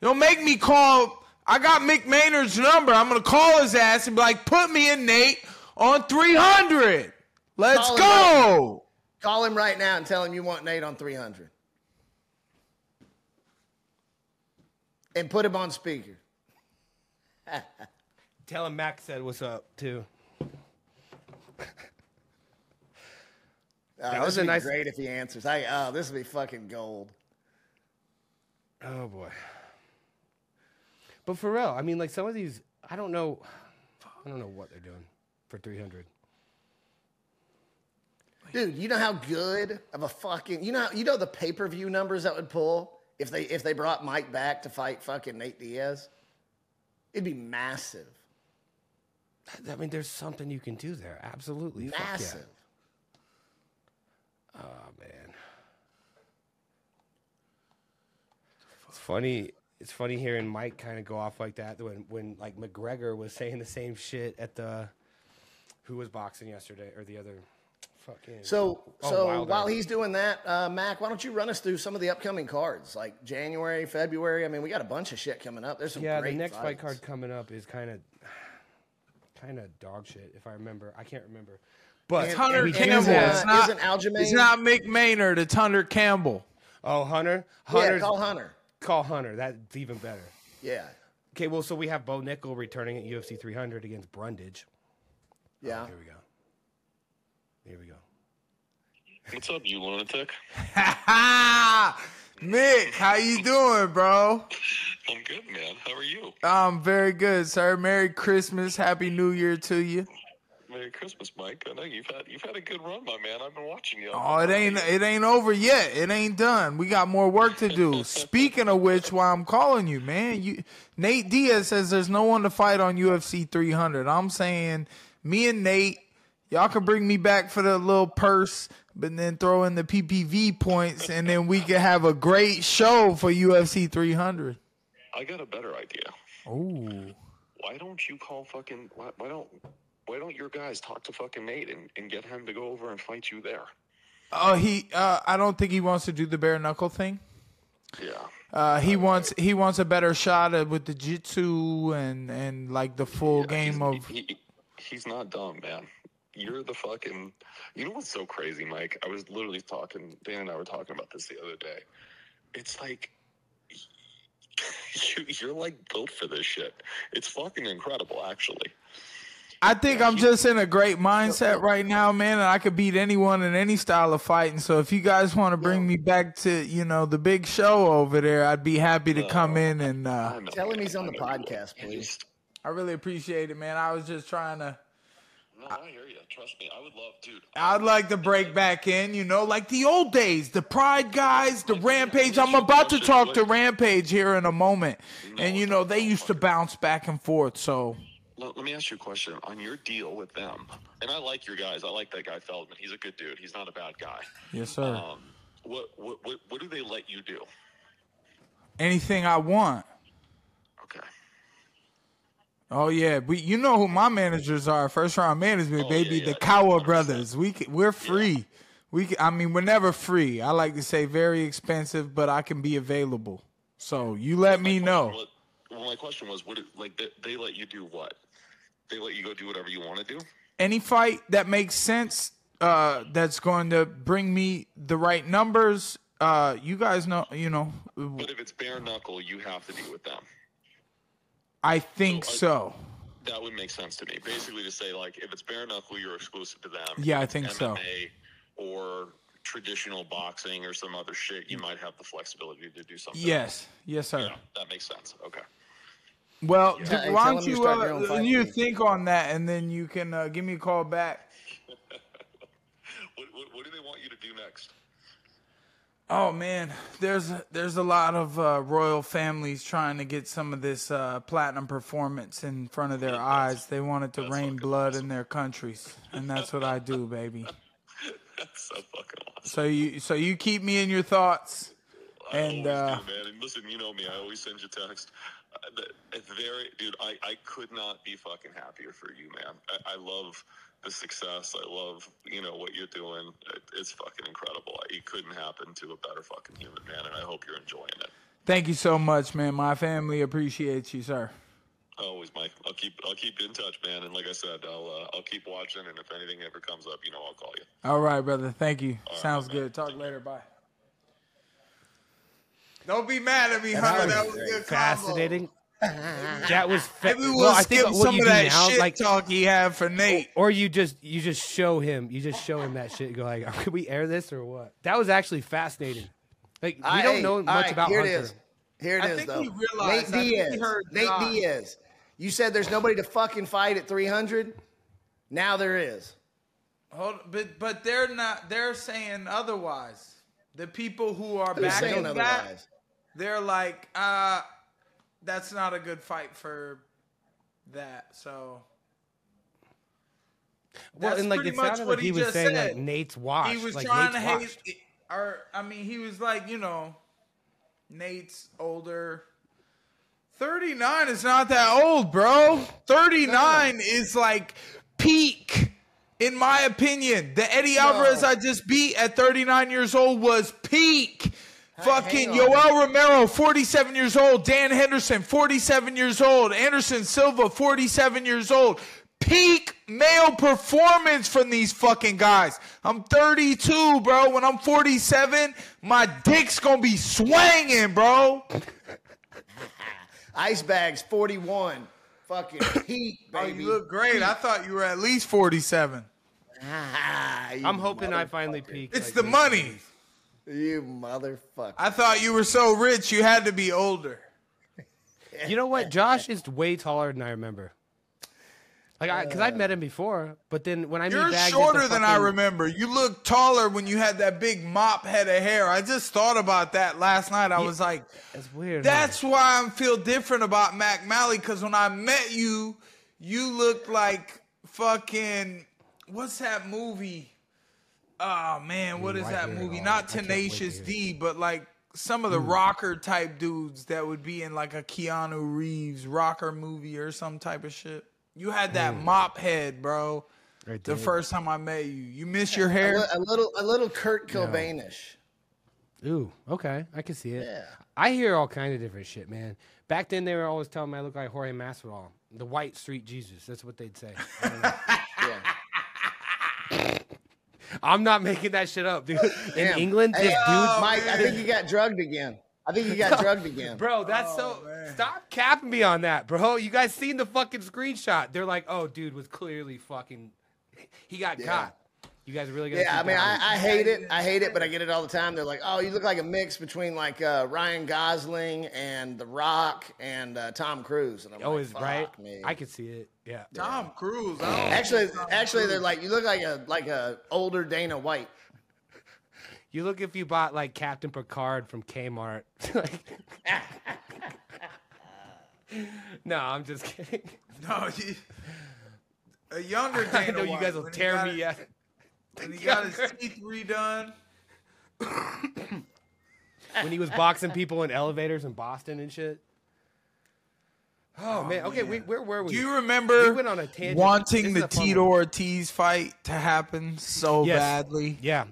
Don't make me call. I got Mick Maynard's number. I'm gonna call his ass and be like, put me and Nate on 300. Let's Call him go. Call him right now and tell him you want Nate on three hundred, and put him on speaker. Tell him Mac said what's up too. Uh, was a would be nice- great if he answers. I oh, this would be fucking gold. Oh boy. But for real, I mean, like some of these, I don't know, I don't know what they're doing for 300. Dude, you know how good of a fucking you know you know the pay per view numbers that would pull if they if they brought Mike back to fight fucking Nate Diaz. It'd be massive, I mean, there's something you can do there. Absolutely, Fuck yeah. massive. Oh man, it's funny. It's funny hearing Mike kind of go off like that when when like McGregor was saying the same shit at the who was boxing yesterday or the other fucking. So Oh, so Wilder. while he's doing that, uh, Mac, why don't you run us through some of the upcoming cards like January, February? I mean, we got a bunch of shit coming up. There's some yeah, great the next fight card coming up is kind of kind of dog shit if I remember. I can't remember. But And- Hunter we and do Campbell. have- It's not, isn't Aljamain- it's not Mick Maynard. It's Hunter Campbell. Oh, Hunter. Yeah, Hunter's, call Hunter. Call Hunter. That's even better. Yeah, Okay, well, so we have Bo Nickal returning at UFC 300 against Brundage. yeah. Oh, here we go. Here we go. What's up, you lunatic? Mick, how you doing, bro? I'm good, man. How are you? I'm very good, sir. Merry Christmas, Happy New Year to you. Merry Christmas, Mike. I know you've had you've had a good run, my man. I've been watching you. Oh, it ain't it ain't over yet. It ain't done. We got more work to do. Speaking of which, why I'm calling you, man. You Nate Diaz says there's no one to fight on UFC 300. I'm saying me and Nate, y'all can bring me back for the little purse, but then throw in the PPV points, and then we can have a great show for UFC 300. I got a better idea. Oh. Why don't you call fucking? Why, why don't why don't your guys talk to fucking Nate and, and get him to go over and fight you there? Oh, he. Uh, I don't think he wants to do the bare knuckle thing. Yeah. Uh, he wants he wants a better shot at with the jitsu and and like the full Yeah, game he's, of. he, he- he's not dumb, man. You're the fucking. You know what's so crazy, Mike? I was literally talking. Dan and I were talking about this the other day. It's like you, you're like built for this shit. It's fucking incredible, actually. I think I'm just in a great mindset right now, man, and I could beat anyone in any style of fighting. So if you guys want to bring me back to, you know, the big show over there, I'd be happy to come in and uh Tell him he's on the podcast, please. I really appreciate it, man. I was just trying to No, I hear you. Trust me. I would love, dude. I'd like to break back in, you know, like the old days, the Pride guys, the Rampage. I'm about to talk to Rampage here in a moment. And, you know, they used to bounce back and forth. So, Let, let me ask you a question. On your deal with them, and I like your guys. I like that guy Feldman. He's a good dude. He's not a bad guy. yes, sir. Um, what, what what what do they let you do? Anything I want. Okay. Oh yeah, we you know who my managers are. First round management, Oh, baby, yeah, the yeah, Kawa 100%. brothers. We can, we're free. We can, I mean we're never free. I like to say very expensive, but I can be available. So you let me know. What, well, my question was, what? Like they, they let you do what? They let you go do whatever you want to do. Any fight that makes sense, uh, that's going to bring me the right numbers. Uh, you guys know, you know, But if it's bare knuckle, you have to be with them. I think So, I- That would make sense to me. Basically, to say like, if it's bare knuckle, you're exclusive to them. Yeah, I think it's so. Or traditional boxing or some other shit, you might have the flexibility to do something. Yes, yes, sir. Yeah, that makes sense. Okay. Well, Yeah, hey, why don't you start their own uh, fight you league. think on that, and then you can uh, give me a call back. What, what, what do they want you to do next? Oh man, there's there's a lot of uh, royal families trying to get some of this uh, platinum performance in front of their eyes. They want it to rain blood in their countries, and that's what I do, baby. That's so fucking awesome. So you so you keep me in your thoughts, I and uh, do, man. And listen, you know me. I always send you text. Uh, It's very, dude. I, I could not be fucking happier for you, man. I, I love the success. I love, you know, what you're doing. It, it's fucking incredible. It couldn't happen to a better fucking human, man. And I hope you're enjoying it. thank you so much, man. My family appreciates you, sir. Always, Mike. I'll keep, I'll keep in touch, man. And like I said, I'll, uh, I'll keep watching. And if anything ever comes up, you know, I'll call you. All right, brother. Thank you. right, Sounds man. good. Talk later. Bye. Don't be mad at me, Hunter. That was a good combo. Fascinating. That was fa- Maybe we'll well, I skip think what some you of that now, shit like, talk he had for Nate. or you just you just show him, you just show him that shit. and Go like, can we air this or what? That was actually fascinating. Like we I- don't know all much right, about here Hunter. it is. Here it I is, think though. he realized- Nate I think he Diaz. heard Nate Josh. Diaz. You said there's nobody to fucking fight at 300. Now there is. Hold, but but they're not. They're saying otherwise. The people who are Who's backing saying that, otherwise? They're like, uh, that's not a good fight for that. So Well, That's and like it sounded what like he he was saying said. like Nate's washed. he was like, trying Nate's to washed. hate, or I mean, he was like, you know, Nate's older. 39 is not that old, bro. 39 is like peak, in my opinion. The Eddie Alvarez I just beat at 39 years old was peak. Fucking hang. Yoel Romero, 47 years old. Dan Henderson, 47 years old. Anderson Silva, 47 years old. Peak male performance from these fucking guys. I'm 32, bro. When I'm 47, my dick's gonna be swanging, bro. Ice Bagz 41. Fucking heat, Oh, you look great. I thought you were at least 47. Ah, I'm hoping I finally peak. It's like the Nate. money. You motherfucker. I thought you were so rich you had to be older. You know what? Josh is way taller than I remember. Like, I because I'd met him before, but then when I met You're meet Bagz at the shorter than I remember. You look taller when you had that big mop head of hair. I just thought about that last night. I was like, That's weird. that's why I feel different about Mac Mally because when I met you, you looked like fucking what's that movie? Oh man, what is right that movie? Not I can't wait to Tenacious. D, but like some of the rocker type dudes that would be in like a Keanu Reeves rocker movie or some type of shit. You had that mop head, bro. I The first time I met you, you miss your hair. li- a little, a little Kurt Cobainish. Ooh, okay, I can see it. Yeah. I hear all kind of different shit, man. Back then, they were always telling me I look like Jorge Masvidal, the White Street Jesus. That's what they'd say. I don't know. Yeah. I'm not making that shit up, dude. In Damn. England, Hey, this dude, Mike, I think you got drugged again. I think he got drugged again. Bro, that's Oh, so. man. Stop capping me on that, bro. You guys seen the fucking screenshot? They're like, "Oh, dude was clearly fucking. He got Yeah. caught." You guys are really gonna? Yeah, I mean, I, I hate it. I hate it, but I get it all the time. They're like, "Oh, you look like a mix between like uh, Ryan Gosling and The Rock and uh, Tom Cruise." And I'm Oh, like, is right. me." I could see it. Yeah. Tom Cruise. I actually, Tom actually, they're like, "You look like a like a older Dana White." You look if you bought like Captain Picard from Kmart. No, I'm just kidding. no, you, a younger I Dana know you guys will when he tear got me it- out. When he got his teeth redone. when he was boxing people in elevators in Boston and shit. Oh, oh man. Okay, we, where were we? Do you remember We went on a tangent. wanting the a Tito one. Ortiz fight to happen so Yes. badly? Yeah.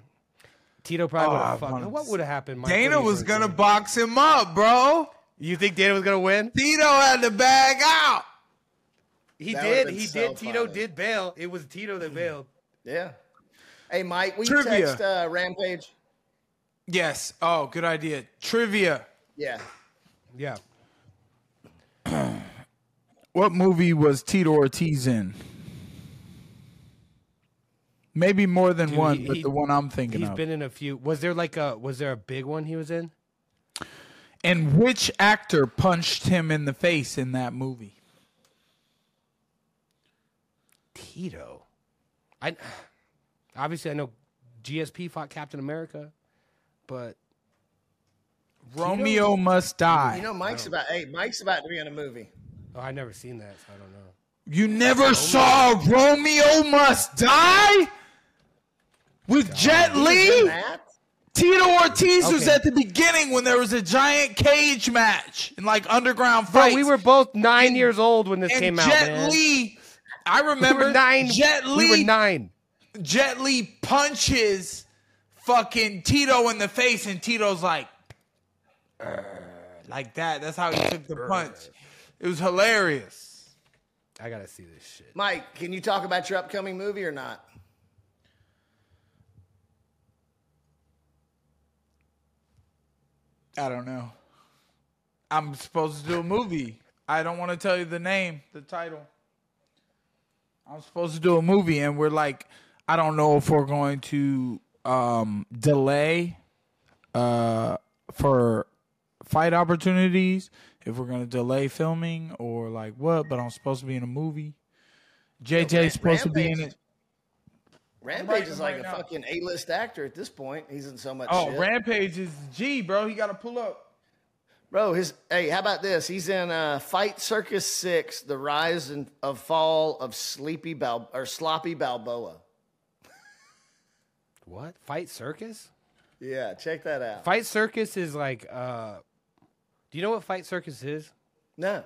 Tito probably Oh, would have fucked. wanted What would have happened? Mike? Dana What do you was gonna man? box him up, bro. You think Dana was gonna win? Tito had to bag out. He That did. He so did. Tito did bail. It was Tito that mm-hmm. bailed. Yeah. Hey, Mike, we Trivia. text uh, Rampage. Yes. Oh, good idea. Trivia. Yeah. Yeah. What movie was Tito Ortiz in? Maybe more than Dude, one, he- but he- the one I'm thinking He's of. He's been in a few. Was there like a? Was there a big one he was in? and which actor punched him in the face in that movie? Tito. I obviously I know GSP fought Captain America, but Romeo Must Die. You know, Mike's about. Hey, Mike's about to be in a movie. oh, I never seen that, so I don't know. You never saw Romeo Must Die with Jet He was in Li? that? Tito Ortiz was at the beginning when there was a giant cage match in like underground Bro, fights. we were both nine years old when this and came out, Jet man. Li. I we remember were nine. Jet Li. We were nine. Jet Li punches fucking Tito in the face, and Tito's like, like that. That's how he took the punch. It was hilarious. I gotta see this shit. Mike, can you talk about your upcoming movie or not? I don't know. I'm supposed to do a movie. I don't want to tell you the name, the title. I'm supposed to do a movie, and we're like, I don't know if we're going to um, delay uh, for fight opportunities, if we're going to delay filming, or like what. But I'm supposed to be in a movie. JJ's supposed to be in it. Rampage writing is like right a now. fucking A-list actor at this point. He's in so much Oh, shit. Rampage is G, bro. He got to pull up. Bro, his hey, how about this? He's in uh, Fight Circus Six: The Rise and of Fall of Sleepy Bal or Sloppy Balboa. What? Fight Circus? Yeah, check that out. Fight Circus is like. uh Do you know what Fight Circus is? No,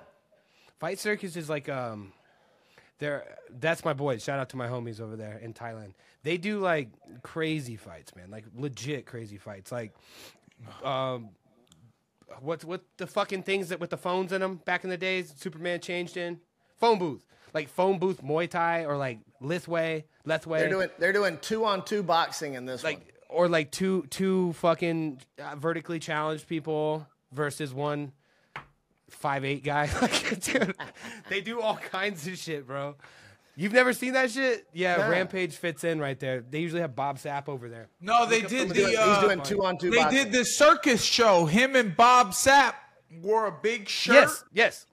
Fight Circus is like um they're that's my boys. Shout out to my homies over there in Thailand. They do like crazy fights, man. Like legit crazy fights. Like um what's what the fucking things that with the phones in them back in the days Superman changed in? Phone booth. Like phone booth Muay Thai or like Lithway, Lethway. they're doing they're doing two on two boxing in this like one. or like two two fucking uh, vertically challenged people versus one five eight guy. Like, dude, they do all kinds of shit, bro. You've never seen that shit? Yeah, Nah. Rampage fits in right there. They usually have Bob Sapp over there. No, they did some of the. the- He's Uh, doing two on two. They boxing. did the circus show. Him and Bob Sapp wore a big shirt. Yes, yes.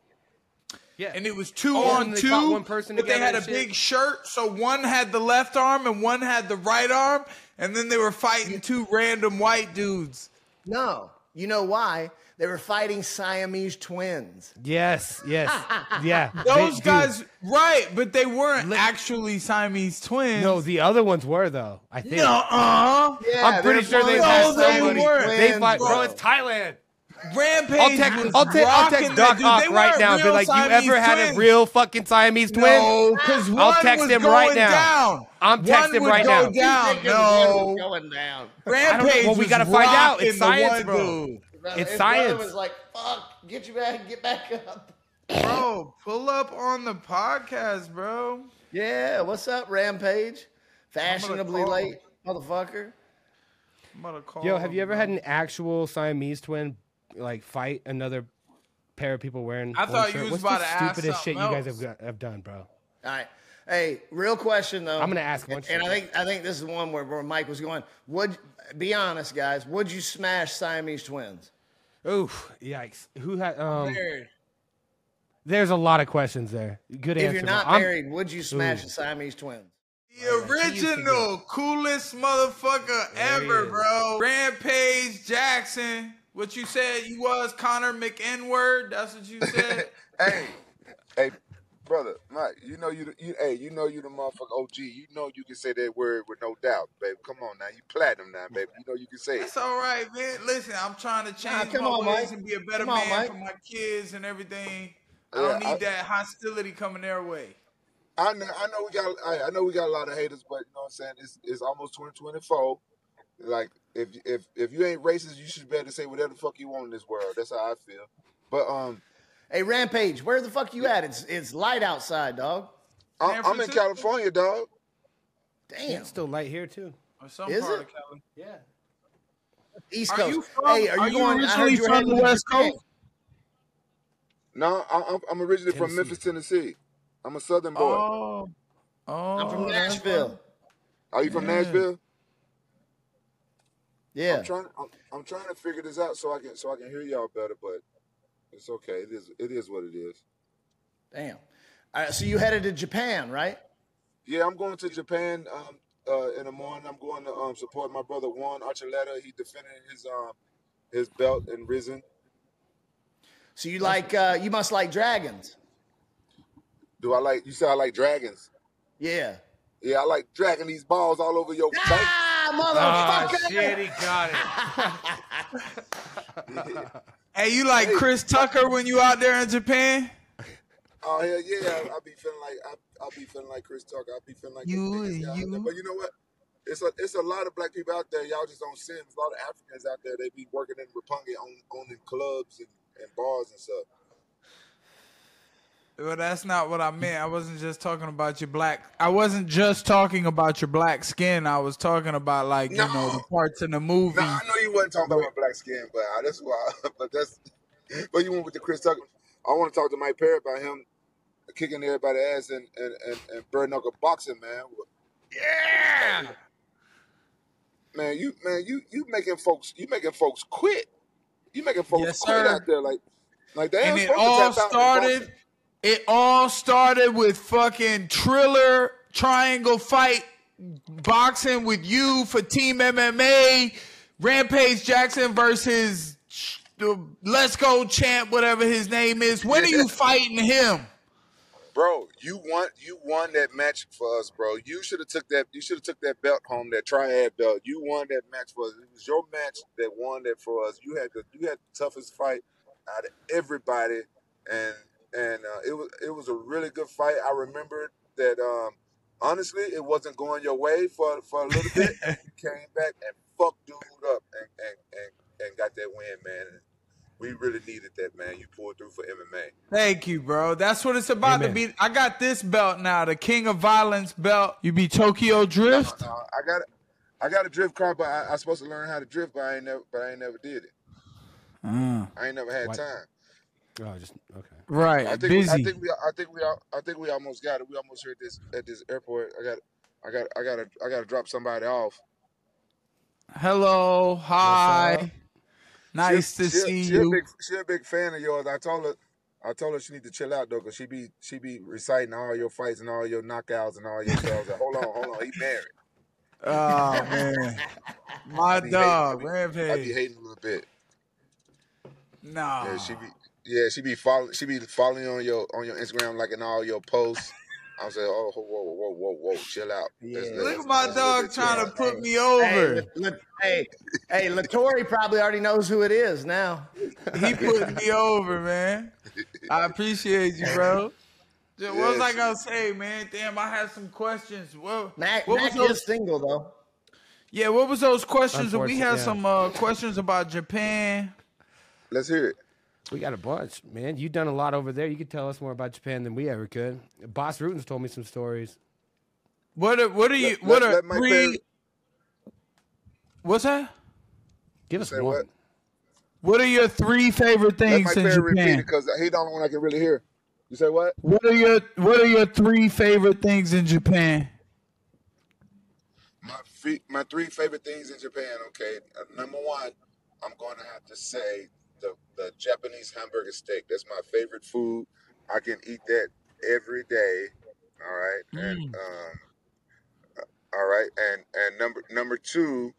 Yeah. And it was two Oh, on and they two. one person but they had a shit? big shirt, so one had the left arm and one had the right arm, and then they were fighting two random white dudes. No, you know why? They were fighting Siamese twins. yes, yes. yeah. Those They- dude, guys, right? But they weren't actually Siamese twins. No, the other ones were though. I think. No, uh Yeah, I'm pretty sure they both had No, they weren't. They fight, bro. bro. It's Thailand. Rampage I'll text, was I'll, te- I'll text that Doc dude. Ock right now. and Be real like, you Siamese ever had a real fucking Siamese twin? No, because one I'll text was him going right now. down. I'm texting would right go now. Down. No, going down. Rampage. Well, we gotta find out. It's science, bro. dude. It's His science. brother was like, "Fuck, get you back, get back up." Bro, pull up on the podcast, bro. Yeah, what's up, Rampage? Fashionably late, motherfucker. I'm gonna call Yo, have you him, ever had an actual Siamese twin like fight another pair of people wearing? I thought you shirt? was What's about the to ask stupidest shit you guys have, got- have done, bro? All right. Hey, real question though. I'm gonna ask one And I think I think this is one where, where Mike was going. Would be honest, guys? Would you smash Siamese twins? Oof, yikes. Who had? Um, Married. there's a lot of questions there. Good If answer. If you're but not I'm- married, would you smash Ooh. the Siamese twins? The original coolest motherfucker ever, is. bro. Rampage Jackson. What you said you was Connor McEnward? That's what you said. Hey, hey, brother, Mike. You know you, the- you. Hey, you know you the motherfucker OG. You know you can say that word with no doubt, baby. Come on now, you platinum now, baby. You know you can say it. It's all right, man. Listen, I'm trying to change come my on, ways Mike. and be a better Come man Mike. for my kids and everything. I don't need I- that hostility coming their way. I know, I know we got, I, I know we got a lot of haters, but you know what I'm saying. It's, it's almost 2024. Like if if if you ain't racist, you should be able to say whatever the fuck you want in this world. That's how I feel. But um, Hey, Rampage, where the fuck you at? It's it's light outside, dog. I, San I'm in California, dog. Damn. It's still light here too. Or some Is part it? of Cali. Yeah. East Are Coast. you from? hey, are you going? I heard originally you were from the West Japan. Coast? No, I, I'm I'm originally from Memphis, Tennessee. I'm a Southern boy. Oh, oh. I'm from Nashville. Are you from yeah. Nashville? Yeah. I'm trying. I'm, I'm trying to figure this out so I can so I can hear y'all better. But it's okay. It is it is what it is. Damn. All right, so you headed to Japan, right? Yeah, I'm going to Japan um, uh, in the morning. I'm going to um, support my brother Juan Archuleta. He defended his um, his belt in Rizin. So you like uh you must like dragons. Do I like? You say I like dragons? Yeah. Yeah, I like dragging these balls all over your face. Ah, Ah, motherfucker. Oh shit, he got it. Hey, you like Chris Tucker when you out there in Japan? Oh hell yeah! I, I be feeling like I, I be feeling like Chris Tucker. I'll be feeling like You niggas and out there. you. But you know what? It's a it's a lot of black people out there. Y'all just don't see them. There's a lot of Africans out there. They be working in Roppongi on on in clubs and, and bars and stuff. Well, that's not what I meant. I wasn't just talking about your black. I wasn't just talking about your black skin. I was talking about like you know the parts in the movie. No, I know you wasn't talking about black skin, but uh, that's why. But that's but you went with the Chris Tucker. I want to talk to Mike Perry about him kicking everybody ass and and and, and bare knuckle boxing, man. Yeah. Man, you man, you you making folks you making folks quit. You making folks Yes, quit sir. out there like like they And ain't it all tap out started. It all started with fucking Triller triangle fight boxing with you for Team MMA. Rampage Jackson versus the Let's Go champ, whatever his name is. When are you fighting him? Bro, you won you won that match for us, bro. You should have took that you should have took that belt home, that triad belt. You won that match for us. It was your match that won that for us. You had the you had the toughest fight out of everybody and and uh, it was it was a really good fight. I remember that um honestly it wasn't going your way for for a little bit. and you came back and fucked dude up and and, and, and got that win, man. We really needed that, man. You pulled through for MMA. Thank you, bro. That's what it's about Amen. to be. I got this belt now, the King of Violence belt. You be Tokyo Drift. No, I got I got a drift car, but I, I supposed to learn how to drift, but I ain't never, but I ain't never did it. Mm, I ain't never had What? time. Oh, just okay. right, I think busy. I think we I think we al- I think we almost got it. We almost heard this at this airport. I got I got I got to I got to drop somebody off. Hello, hi. Nice She- to she, see she you. A big, she a big fan of yours. I told her I told her she need to chill out though, cause she be she be reciting all your fights and all your knockouts and all your spells. Like, hold on, hold on, he married. Oh man, my I dog, hating, I be, I be hating a little bit. Nah, Yeah, she be yeah, she be following she be following on your on your Instagram like in all your posts. I'm saying, oh whoa, whoa, whoa, whoa, whoa, chill out. Let's- Yeah. look at my let's a little dog bit trying to out. put me over. La- La- hey, hey, Latori probably already knows who it is now. He put me over, man. I appreciate you, bro. Just, what was I gonna say, man? Damn, I had some questions. What, Mac, what was Mac those? is single though. Yeah, what was those questions? We had yeah. some uh, questions about Japan. Let's hear it. We got a bunch, man. You've done a lot over there. You could tell us more about Japan than we ever could. Bas Rutten's told me some stories. What are what are you? Let- what let- are let three? Perry- What's that? Give us Say one. what? What are your three favorite That's things my in favorite Japan? because he the only one I can really hear. You say what? What are your What are your three favorite things in Japan? My fe- my three favorite things in Japan. Okay, uh, number one, I'm going to have to say the the Japanese hamburger steak. That's my favorite food. I can eat that every day. All right, and um, uh, all right, and and number number two,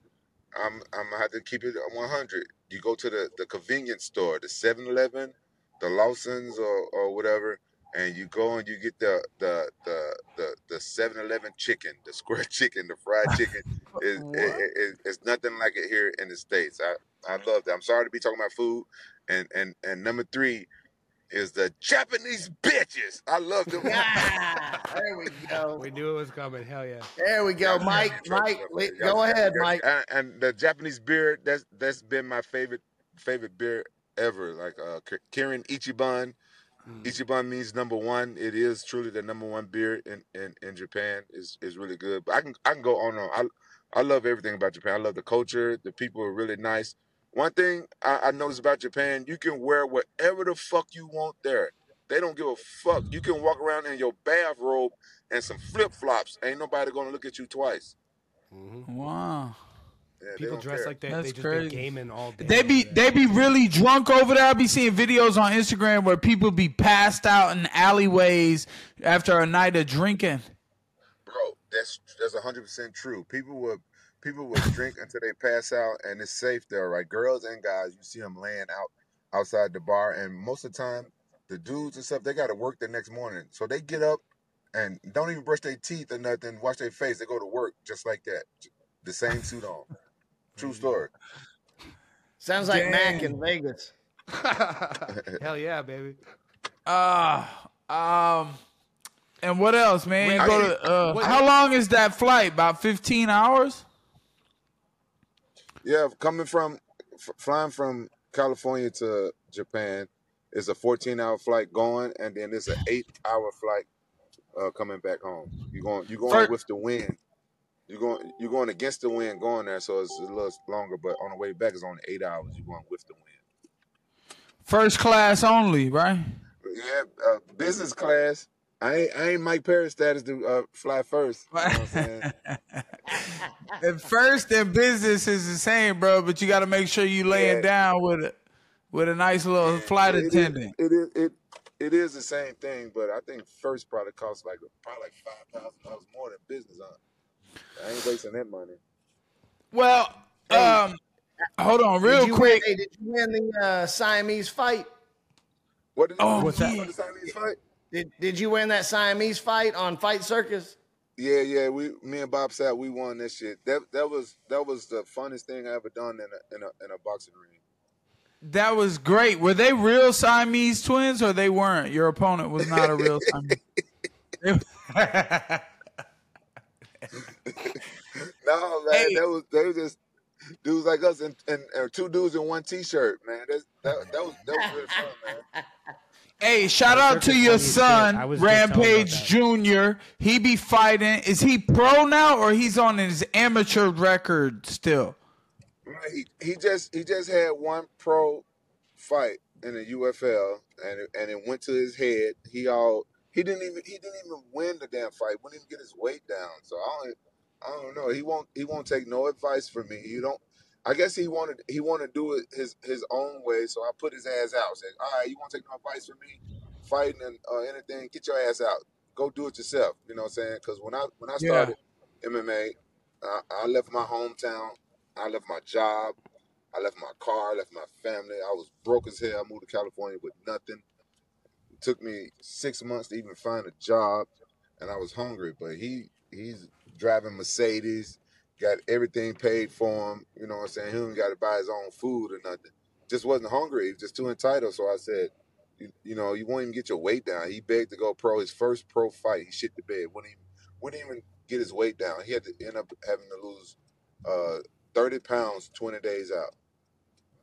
I'm I'm gonna have to keep it at 100. You go to the the convenience store, the 7-Eleven, the Lawson's, or or whatever, and you go and you get the the the the the 7-Eleven chicken, the square chicken, the fried chicken. Is it, it, it, it's nothing like it here in the states. I I love that. I'm sorry to be talking about food, and and and number three is the Japanese bitches. I love them. Ah, there we go. We knew it was coming. Hell yeah. There we go, Mike. Mike, li- go ahead, Mike. And, and the Japanese beer that's that's been my favorite favorite beer ever. Like uh, K- Kirin Ichiban. Ichiban means number one. It is truly the number one beer in, in, in Japan. is is really good. But I can I can go on and on. I I love everything about Japan. I love the culture. The people are really nice. One thing I, I noticed about Japan, you can wear whatever the fuck you want there. They don't give a fuck. You can walk around in your bathrobe and some flip flops. Ain't nobody gonna look at you twice. Mm-hmm. Wow. Yeah, People dress care. like they, That's they just crazy. been gaming all day. They be they be really drunk over there. I be seeing videos on Instagram where people be passed out in alleyways after a night of drinking. bro. That's that's hundred percent true. People will people will drink until they pass out, and it's safe there, right? Girls and guys, you see them laying out outside the bar, and most of the time, the dudes and stuff they got to work the next morning, so they get up and don't even brush their teeth or nothing, wash their face. They go to work just like that, the same suit on. True story. Sounds like Mac in Vegas. Hell yeah, baby. Uh um and what else, man? Go to, uh, how long is that flight? About 15 hours? Yeah, coming from f- flying from California to Japan is a 14 hour flight going, and then it's an eight hour flight uh, coming back home. You going you going Fir- with the wind. You going you going against the wind going there, so it's a little longer. But on the way back, it's only eight hours. You going with the wind. First class only, right? Yeah, uh, business class. I ain't, I ain't Mike Perry status to uh, fly first. You know what I'm saying? At first and business is the same, bro, but you got to make sure you laying Yeah. down with a with a nice little flight It is- attendant. It is it it is the same thing, but I think first probably costs like probably like five thousand dollars more than business. Huh? I ain't wasting that money. Well, um hold on real did quick. Win, hey, did you win the uh, Siamese fight? What did Oh, what's that? What the Siamese fight? Did Did you win that Siamese fight on Fight Circus? Yeah, yeah. We, me and Bob Sapp. We won this shit. That that was that was the funnest thing I ever done in a in a in a boxing ring. That was great. Were they real Siamese twins or they weren't? Your opponent was not a real Siamese. No man, Hey. that was they were just dudes like us and, and, and two dudes in one T-shirt. Man, That's, that that was that was really fun, man. Hey, shout out to your funny as shit. son, I was just telling about Rampage. Junior. He be fighting. Is he pro now or he's on his amateur record still? He he just he just had one pro fight in the UFL, and it, and it went to his head. He all he didn't even he didn't even win the damn fight. Wouldn't even get his weight down. So I don't I don't know. He won't he won't take no advice from me. You don't. I guess he wanted he wanted to do it his his own way. So I put his ass out. Said, all right, you want to take no advice from me? Fighting and uh, anything, get your ass out. Go do it yourself. You know what I'm saying? Because when I when I Yeah. started MMA, I, I left my hometown. I left my job. I left my car. I left my family. I was broke as hell. I moved to California with nothing. It took me six months to even find a job, and I was hungry. But he he's driving Mercedes, got everything paid for him. You know what I'm saying? He don't got to buy his own food or nothing. Just wasn't hungry. He was just too entitled. So I said, you, you know, you won't even get your weight down. He begged to go pro. His first pro fight, he shit the bed. Wouldn't even wouldn't even get his weight down. He had to end up having to lose uh, 30 pounds 20 days out.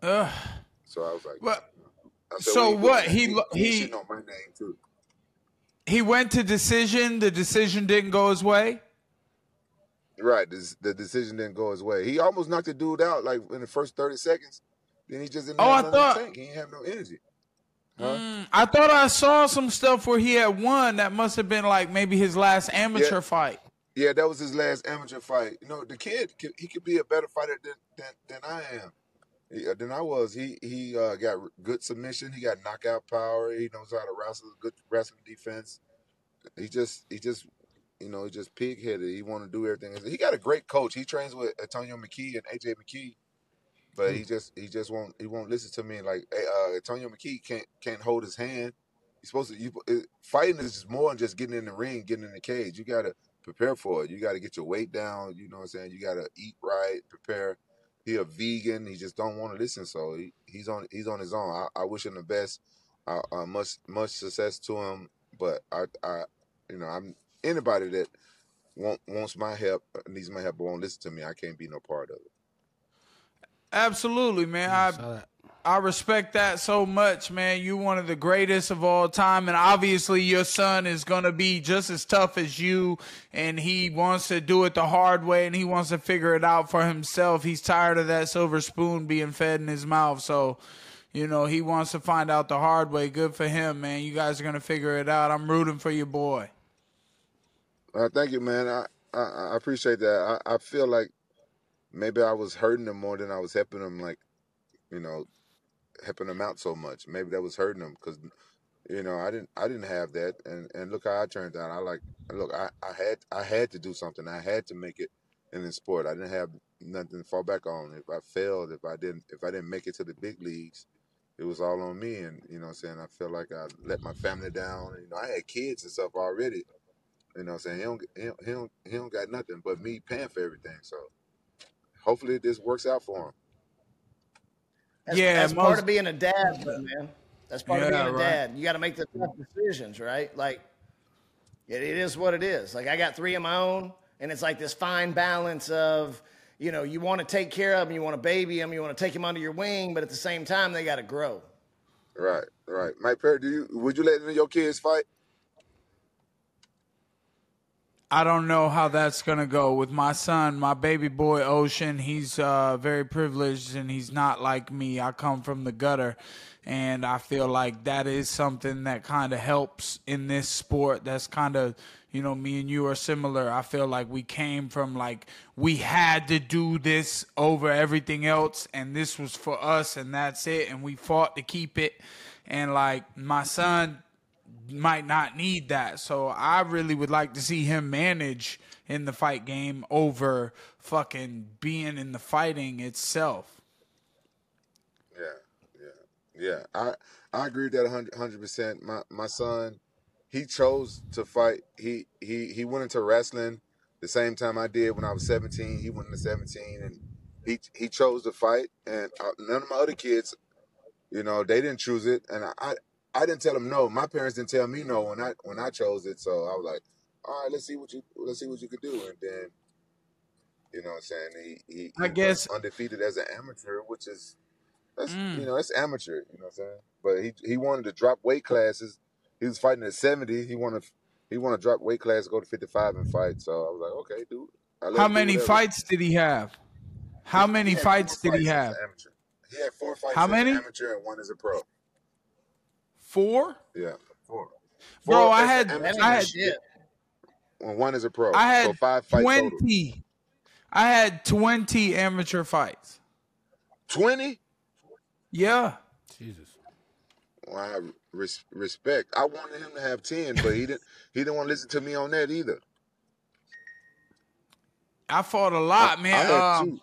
Ugh. So I was like, Well, I said, so what? He he, he- on my name too. he went to decision. The decision didn't go his way. Right. This, the decision didn't go his way. He almost knocked the dude out like in the first 30 seconds. Then he just didn't Oh, have I thought- tank. He didn't have no energy. Huh? Mm, I thought I saw some stuff where he had won. That must have been like maybe his last amateur Yeah. fight. Yeah, that was his last amateur fight. You know, the kid, he could be a better fighter than than, than I am. He- uh, Than I was. He he uh, got good submission. He got knockout power. He knows how to wrestle. Good wrestling defense. He just he just you know he just pig headed. He want to do everything. He got a great coach. He trains with Antonio McKee and AJ McKee, but he just he just won't he won't listen to me. Like eh, uh, Antonio McKee can't can't hold his hand. He's supposed to. You, it, fighting is more than just getting in the ring, getting in the cage. You gotta prepare for it. You gotta get your weight down. You know what I'm saying. You gotta eat right, prepare. He a vegan. He just don't want to listen. So he, he's on he's on his own. I, I wish him the best. Uh, uh, much much success to him. But I I you know I'm anybody that want, wants my help uh, needs my help but won't listen to me. I can't be no part of it. Absolutely, man. I Saw. I respect that so much, man. You're one of the greatest of all time, and obviously your son is gonna be just as tough as you, and he wants to do it the hard way, and he wants to figure it out for himself. He's tired of that silver spoon being fed in his mouth, so you know he wants to find out the hard way. Good for him, man. You guys are gonna figure it out. I'm rooting for your boy. Uh, thank you, man. I, I I appreciate that. I, I feel like maybe I was hurting them more than I was helping them. Like, you know, helping them out so much. Maybe that was hurting them because, you know, I didn't I didn't have that. And and look how I turned out. I like look. I I had I had to do something. I had to make it in the sport. I didn't have nothing to fall back on. If I failed, if I didn't if I didn't make it to the big leagues, it was all on me. And you know, I'm saying I feel like I let my family down. You know, I had kids and stuff already. You know what I'm saying? He don't, he don't, he don't, he don't got nothing but me paying for everything. So hopefully this works out for him. That's, Yeah, that's part of being a dad, though, man. That's part of being a right. dad. You got to make the tough decisions, right? Like, it, it is what it is. Like, I got three of my own, and it's like this fine balance of, you know, you want to take care of them, you want to baby them, you want to take them under your wing, but at the same time, they got to grow. Right, right. Mike Perry, do you would you let any of your kids fight? I don't know how that's gonna go with my son, my baby boy Ocean. He's uh, very privileged and he's not like me. I come from the gutter, and I feel like that is something that kind of helps in this sport. That's kind of you know me and you are similar. I feel like we came from like we had to do this over everything else, and this was for us, and that's it. And we fought to keep it. And like my son might not need that. So I really would like to see him manage in the fight game over fucking being in the fighting itself. Yeah, yeah, yeah. I I agree with that hundred percent. My my son, he chose to fight. He he he went into wrestling the same time I did when I was seventeen. He went into seventeen, and he he chose to fight. And uh, none of my other kids, you know, they didn't choose it, and I. I I didn't tell them no. My parents didn't tell me no when I when I chose it. So I was like, all right, let's see what you let's see what you could do. And then, you know, what I'm saying he he, I he guess- undefeated as an amateur, which is that's Mm. you know that's amateur. You know what I'm saying? But he he wanted to drop weight classes. He was fighting at 70. He wanted he wanted to drop weight class, go to 55 and fight. So I was like, okay, dude. How many fights did he have? How many fights did he have? amateur. He had four fights How as many? an amateur and one as a pro. Four? Yeah, four. Bro, I had That I had shit. and one is a pro. I had so five fights total. 20 I had 20 amateur fights. 20? Yeah. Jesus. Well, I res- respect. I wanted him to have 10, but he didn't he didn't want to listen to me on that either. I fought a lot, I man. had Um, two.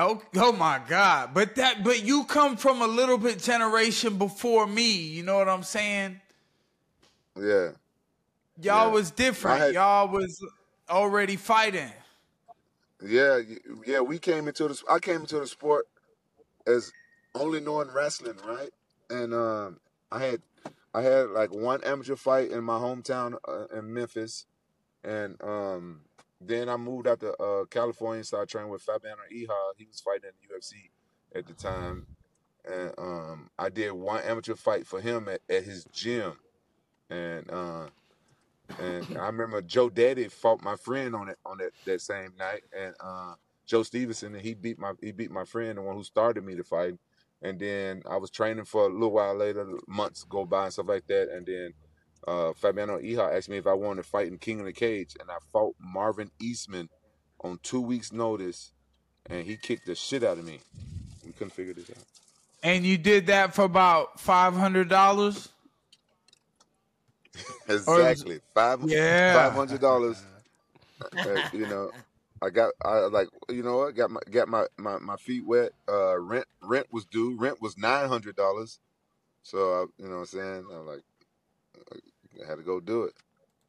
Oh, oh my God! But that, but you come from a little bit generation before me. You know what I'm saying? Yeah. Y'all Yeah. was different. Had- Y'all was already fighting. Yeah, yeah, we came into the I came into the sport as only knowing wrestling, right? And um I had I had like one amateur fight in my hometown uh, in Memphis and um then I moved out to uh, California and started training with Fabiano Iha. He was fighting in the UFC at the time. And um I did one amateur fight for him at, at his gym. And uh and I remember Joe Daddy fought my friend on it on that, that same night, and uh, Joe Stevenson, and he beat my he beat my friend, the one who started me to fight. And then I was training for a little while later, months go by and stuff like that. And then uh, Fabiano Iha asked me if I wanted to fight in King of the Cage, and I fought Marvin Eastman on two weeks' notice, and he kicked the shit out of me. We couldn't figure this out. And you did that for about five hundred dollars. exactly five Yeah. five hundred dollars. You know, I got I like you know what got my got my my, my feet wet. Uh, rent rent was due. Rent was nine hundred dollars. So I, you know what I'm saying. I'm like, I had to go do it.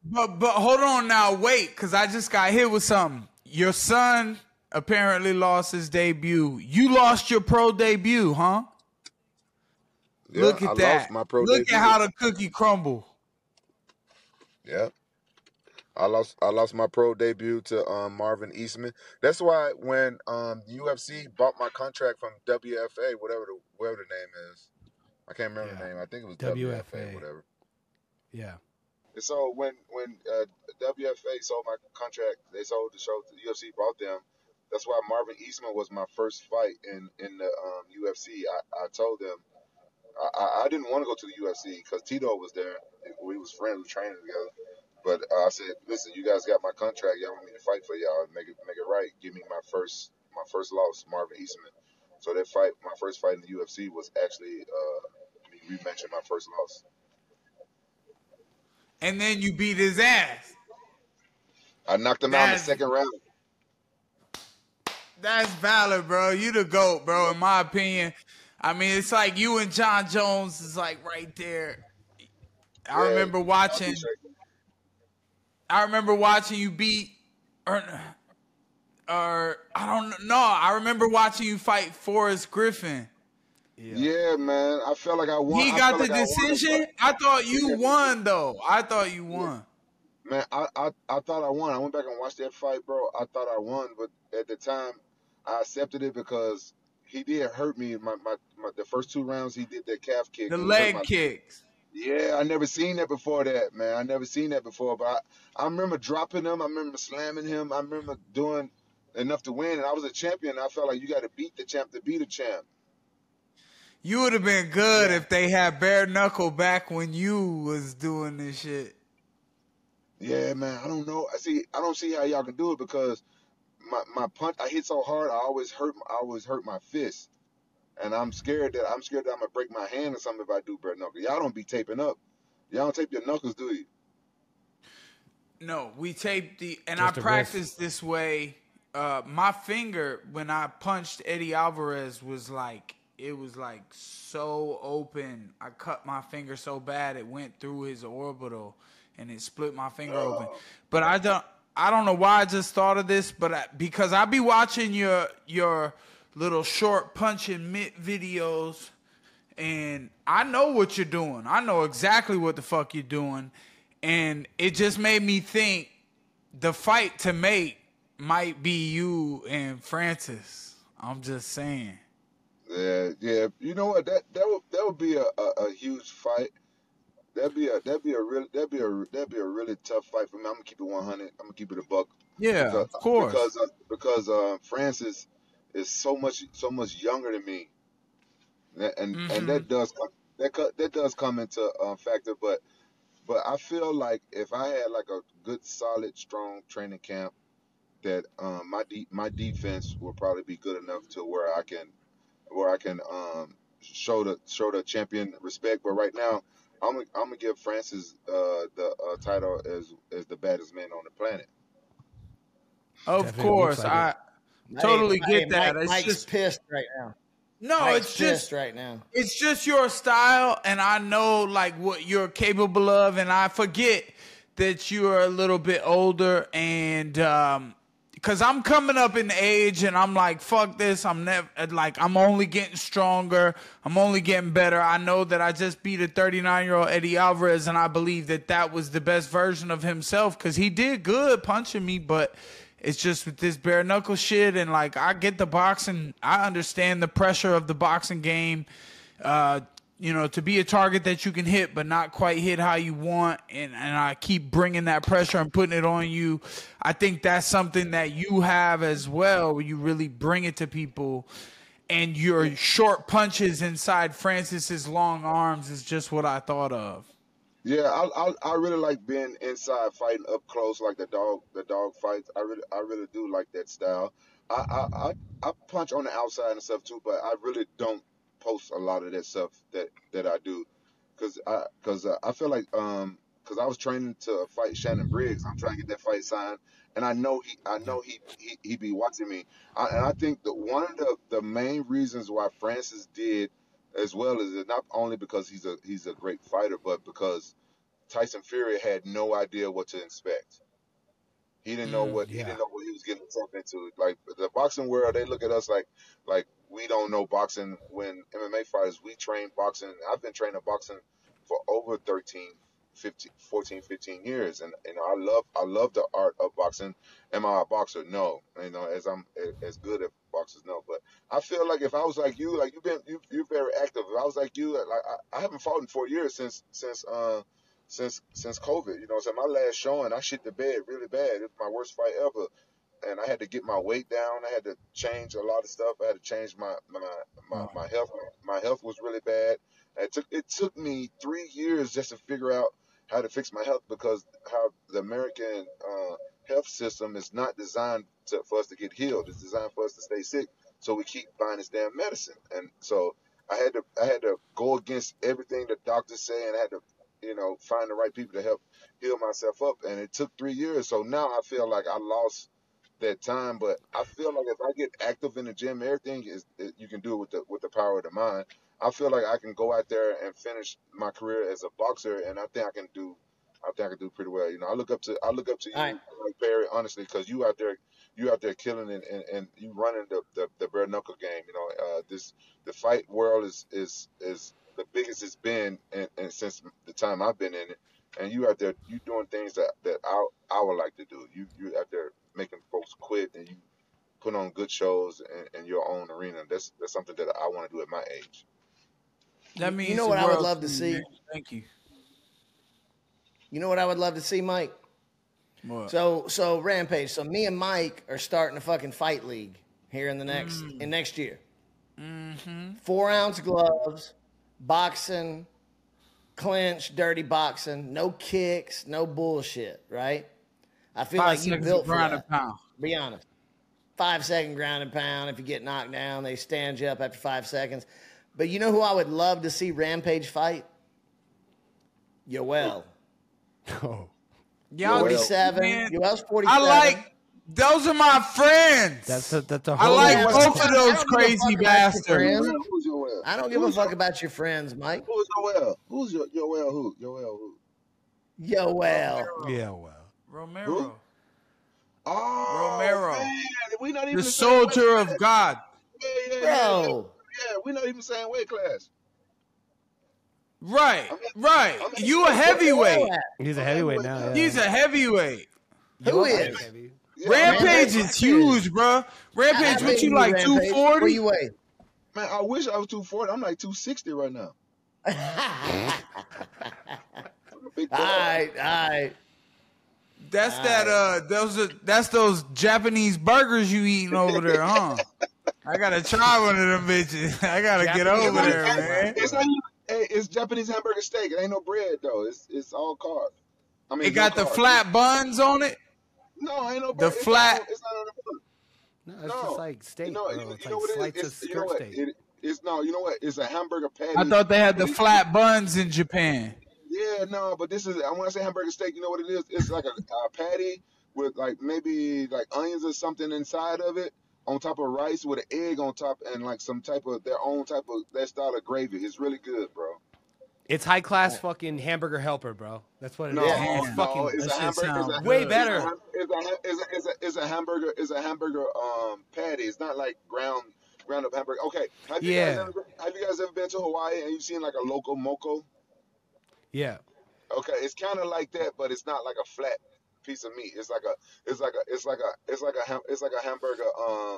But but hold on now, wait, because I just got hit with something. Your son apparently lost his debut. You lost your pro debut, huh? Yeah, Look at I that. lost my pro Look debut. at how the cookie crumble. Yeah. I lost I lost my pro debut to um, Marvin Eastman. That's why when um, UFC bought my contract from WFA, whatever the whatever the name is, I can't remember the name. I think it was WFA, WFA. whatever. Yeah. And so when when uh, WFA sold my contract, they sold the show to the UFC, bought them. That's why Marvin Eastman was my first fight in in the um, UFC. I, I told them I, I- didn't want to go to the UFC because Tito was there. We was friends, we training together. But uh, I said, listen, you guys got my contract. Y'all want me to fight for y'all make it make it right. Give me my first my first loss, Marvin Eastman. So that fight, my first fight in the UFC was actually uh, me rematching my first loss. And then you beat his ass. I knocked him out in the second round. That's valid, bro. You the GOAT, bro, in my opinion. I mean, it's like you and Jon Jones is like right there. I Yeah, remember watching appreciate. I remember watching you beat or or I don't know. I remember watching you fight Forrest Griffin. Yeah, man. I felt like I won. He I got the like I decision. fight. I thought you Yeah. won though. I thought you won. Man, I, I I thought I won. I went back and watched that fight, bro. I thought I won, but at the time, I accepted it because he did hurt me. in My, my, my the first two rounds, he did that calf kick. The leg my- kicks. Yeah, I never seen that before. That man, I never seen that before. But I, I remember dropping him. I remember slamming him. I remember doing enough to win, and I was a champion. I felt like you got to beat the champ to beat the champ. You would have been good if they had bare knuckle back when you was doing this shit. Yeah, man. I don't know. I see. I don't see how y'all can do it because my my punch. I hit so hard. I always hurt. I always hurt my fist, and I'm scared that I'm scared that I'm gonna break my hand or something if I do bare knuckle. Y'all don't be taping up. Y'all don't tape your knuckles, do you? No, we taped the and Just I a wrist. practiced this way. Uh, my finger when I punched Eddie Alvarez was like it was like so open. I cut my finger so bad it went through his orbital and it split my finger open. But I don't I don't know why I just thought of this, but I, because I be watching your your little short punch and mitt videos and I know what you're doing. I know exactly what the fuck you're doing. And it just made me think the fight to make might be you and Francis. I'm just saying. Yeah, yeah. You know what? That that would that would be a, a, a huge fight. That'd be a that'd be a real that'd be a that'd be a really tough fight for me. I'm gonna keep it 100. I'm gonna keep it a buck. Yeah, because, of course. Because uh, because uh, Francis is so much so much younger than me, and and, Mm-hmm. and that does come that that does come into um, factor. But but I feel like if I had like a good solid strong training camp, that um, my de- my defense will probably be good enough to where I can where I can um, show the show the champion respect. But right now. I'm gonna, I'm gonna give Francis uh, the uh, title as as the baddest man on the planet. of Definitely course, like I it. totally Hey, get hey, that. Mike- it's Mike's just pissed right now. no, Mike's it's just right now. it's just your style and i know like what you're capable of and i forget that you're a little bit older and um because i'm coming up in age and i'm like fuck this i'm never like i'm only getting stronger i'm only getting better i know that i just beat a 39 year old eddie alvarez and i believe that that was the best version of himself because he did good punching me but it's just with this bare knuckle shit and like I get the boxing, I understand the pressure of the boxing game. Uh, you know, to be a target that you can hit, but not quite hit how you want, and, and I keep bringing that pressure and putting it on you. I think that's something that you have as well, where you really bring it to people, and your short punches inside Francis's long arms is just what I thought of. Yeah, I, I I really like being inside fighting up close like the dog the dog fights. I really I really do like that style. I I, I, I punch on the outside and stuff too, but I really don't post a lot of that stuff that that I do, cause I cause uh, I feel like um cause I was training to fight Shannon Briggs. I'm trying to get that fight signed, and I know he I know he he, he be watching me. I, and I think that one of the the main reasons why Francis did as well is not only because he's a he's a great fighter, but because Tyson Fury had no idea what to expect. He didn't know Mm, what he didn't know what he was getting himself into. Like the boxing world, they look at us like like we don't know boxing. When MMA fighters, we train boxing. I've been training boxing for over 13, 15, 14, 15 years, and you know I love I love the art of boxing. Am I a boxer? No, you know as I'm as good as boxers no. But I feel like if I was like you, like you've been you you're very active. If I was like you, like I, I haven't fought in four years since since uh since since COVID. You know, so my last showing, I shit the bed really bad. It was my worst fight ever, and I had to get my weight down. I had to change a lot of stuff. I had to change my my my, my health. My health was really bad. It took it took me three years just to figure out how to fix my health because how the American uh, health system is not designed to, for us to get healed. It's designed for us to stay sick. So we keep buying this damn medicine, and so I had to I had to go against everything the doctors say, and I had to you know find the right people to help heal myself up. And it took three years. So now I feel like I lost that time, but I feel like if I get active in the gym, everything is it, you can do it with the with the power of the mind. I feel like I can go out there and finish my career as a boxer, and I think I can do. I think I can do pretty well. You know, I look up to I look up to you, right. Barry, honestly, because you out there, you out there killing it, and, and you running the, the the bare knuckle game. You know, uh, this the fight world is is is the biggest it's been, and, and since the time I've been in it, and you out there, you doing things that that I I would like to do. You you out there making folks quit, and you put on good shows in, in your own arena. That's that's something that I want to do at my age. That means You know what I would love to see? man. Thank you. You know what I would love to see, Mike? What? So so Rampage. So me and Mike are starting a fucking fight league here in the next in next year. Mm-hmm. Four ounce gloves, boxing, clinch, dirty boxing, no kicks, no bullshit. Right? I feel Five like you built for ground that. pound. Be honest. Five second ground and pound. If you get knocked down, they stand you up after five seconds. But you know who I would love to see Rampage fight? Yoel. Oh, Y'all, 47. man, Yoel's 47. I like those are my friends. that's a that's a I whole. like Yeah, both of those don't give a crazy fuck about bastards. Friends. Who's your well? I don't give a Who's fuck about your friends, Mike. Who's Joel? Who's your Joel? Who? Joel? Who? Yoel. Yeah, well. Romero, Oh, Romero. man, we not even the the soldier of class. God. Yeah, yeah, yeah, yeah. Bro. Yeah, we not even same weight class. Right, I'm- right. I'm- You a heavyweight. He's a heavyweight now. Yeah. He's a heavyweight. Who You're is? heavy. Yeah, Rampage Rampage is huge, bro. Rampage, what you you, like? Rampage? Two What forty? You weigh? Man, I wish I was 240. I'm like 260 right now. I'm a big all dog. right, all right. That's that. Uh, those are that's those Japanese burgers you eating over there, huh? I gotta try one of them bitches. I gotta get Japanese over there, man. It's not it's Japanese hamburger steak. It ain't no bread though. It's it's all carbs. I mean, It got no the carbs. flat buns on it. No, ain't no the bread. It's flat- Not, it's not on the bun. No, it's No. just like steak, You know, bro. It's you know like what it slices is? of It's, you know skirt what? steak. It, it's no, you know what? It's a hamburger patty. I thought they had the flat buns in Japan. Yeah, no, but this is I want to say hamburger steak. You know what it is? It's like a, a patty with like maybe like onions or something inside of it, on top of rice with an egg on top, and like some type of their own type of that style of gravy. It's really good, bro. It's high class fucking hamburger helper, bro. That's what it is. No, It's fucking no, it's a hamburger. It's a, way better. It's a, it's a, it's a, it's a hamburger. It's a hamburger um patty. It's not like ground ground up hamburger. Okay, have you guys Yeah. ever have you guys ever been to Hawaii and you've seen like a loco moco? Yeah. Okay, it's kind of like that, but it's not like a flat piece of meat. It's like a, it's like a, it's like a, it's like a, ham, it's like a hamburger. Um,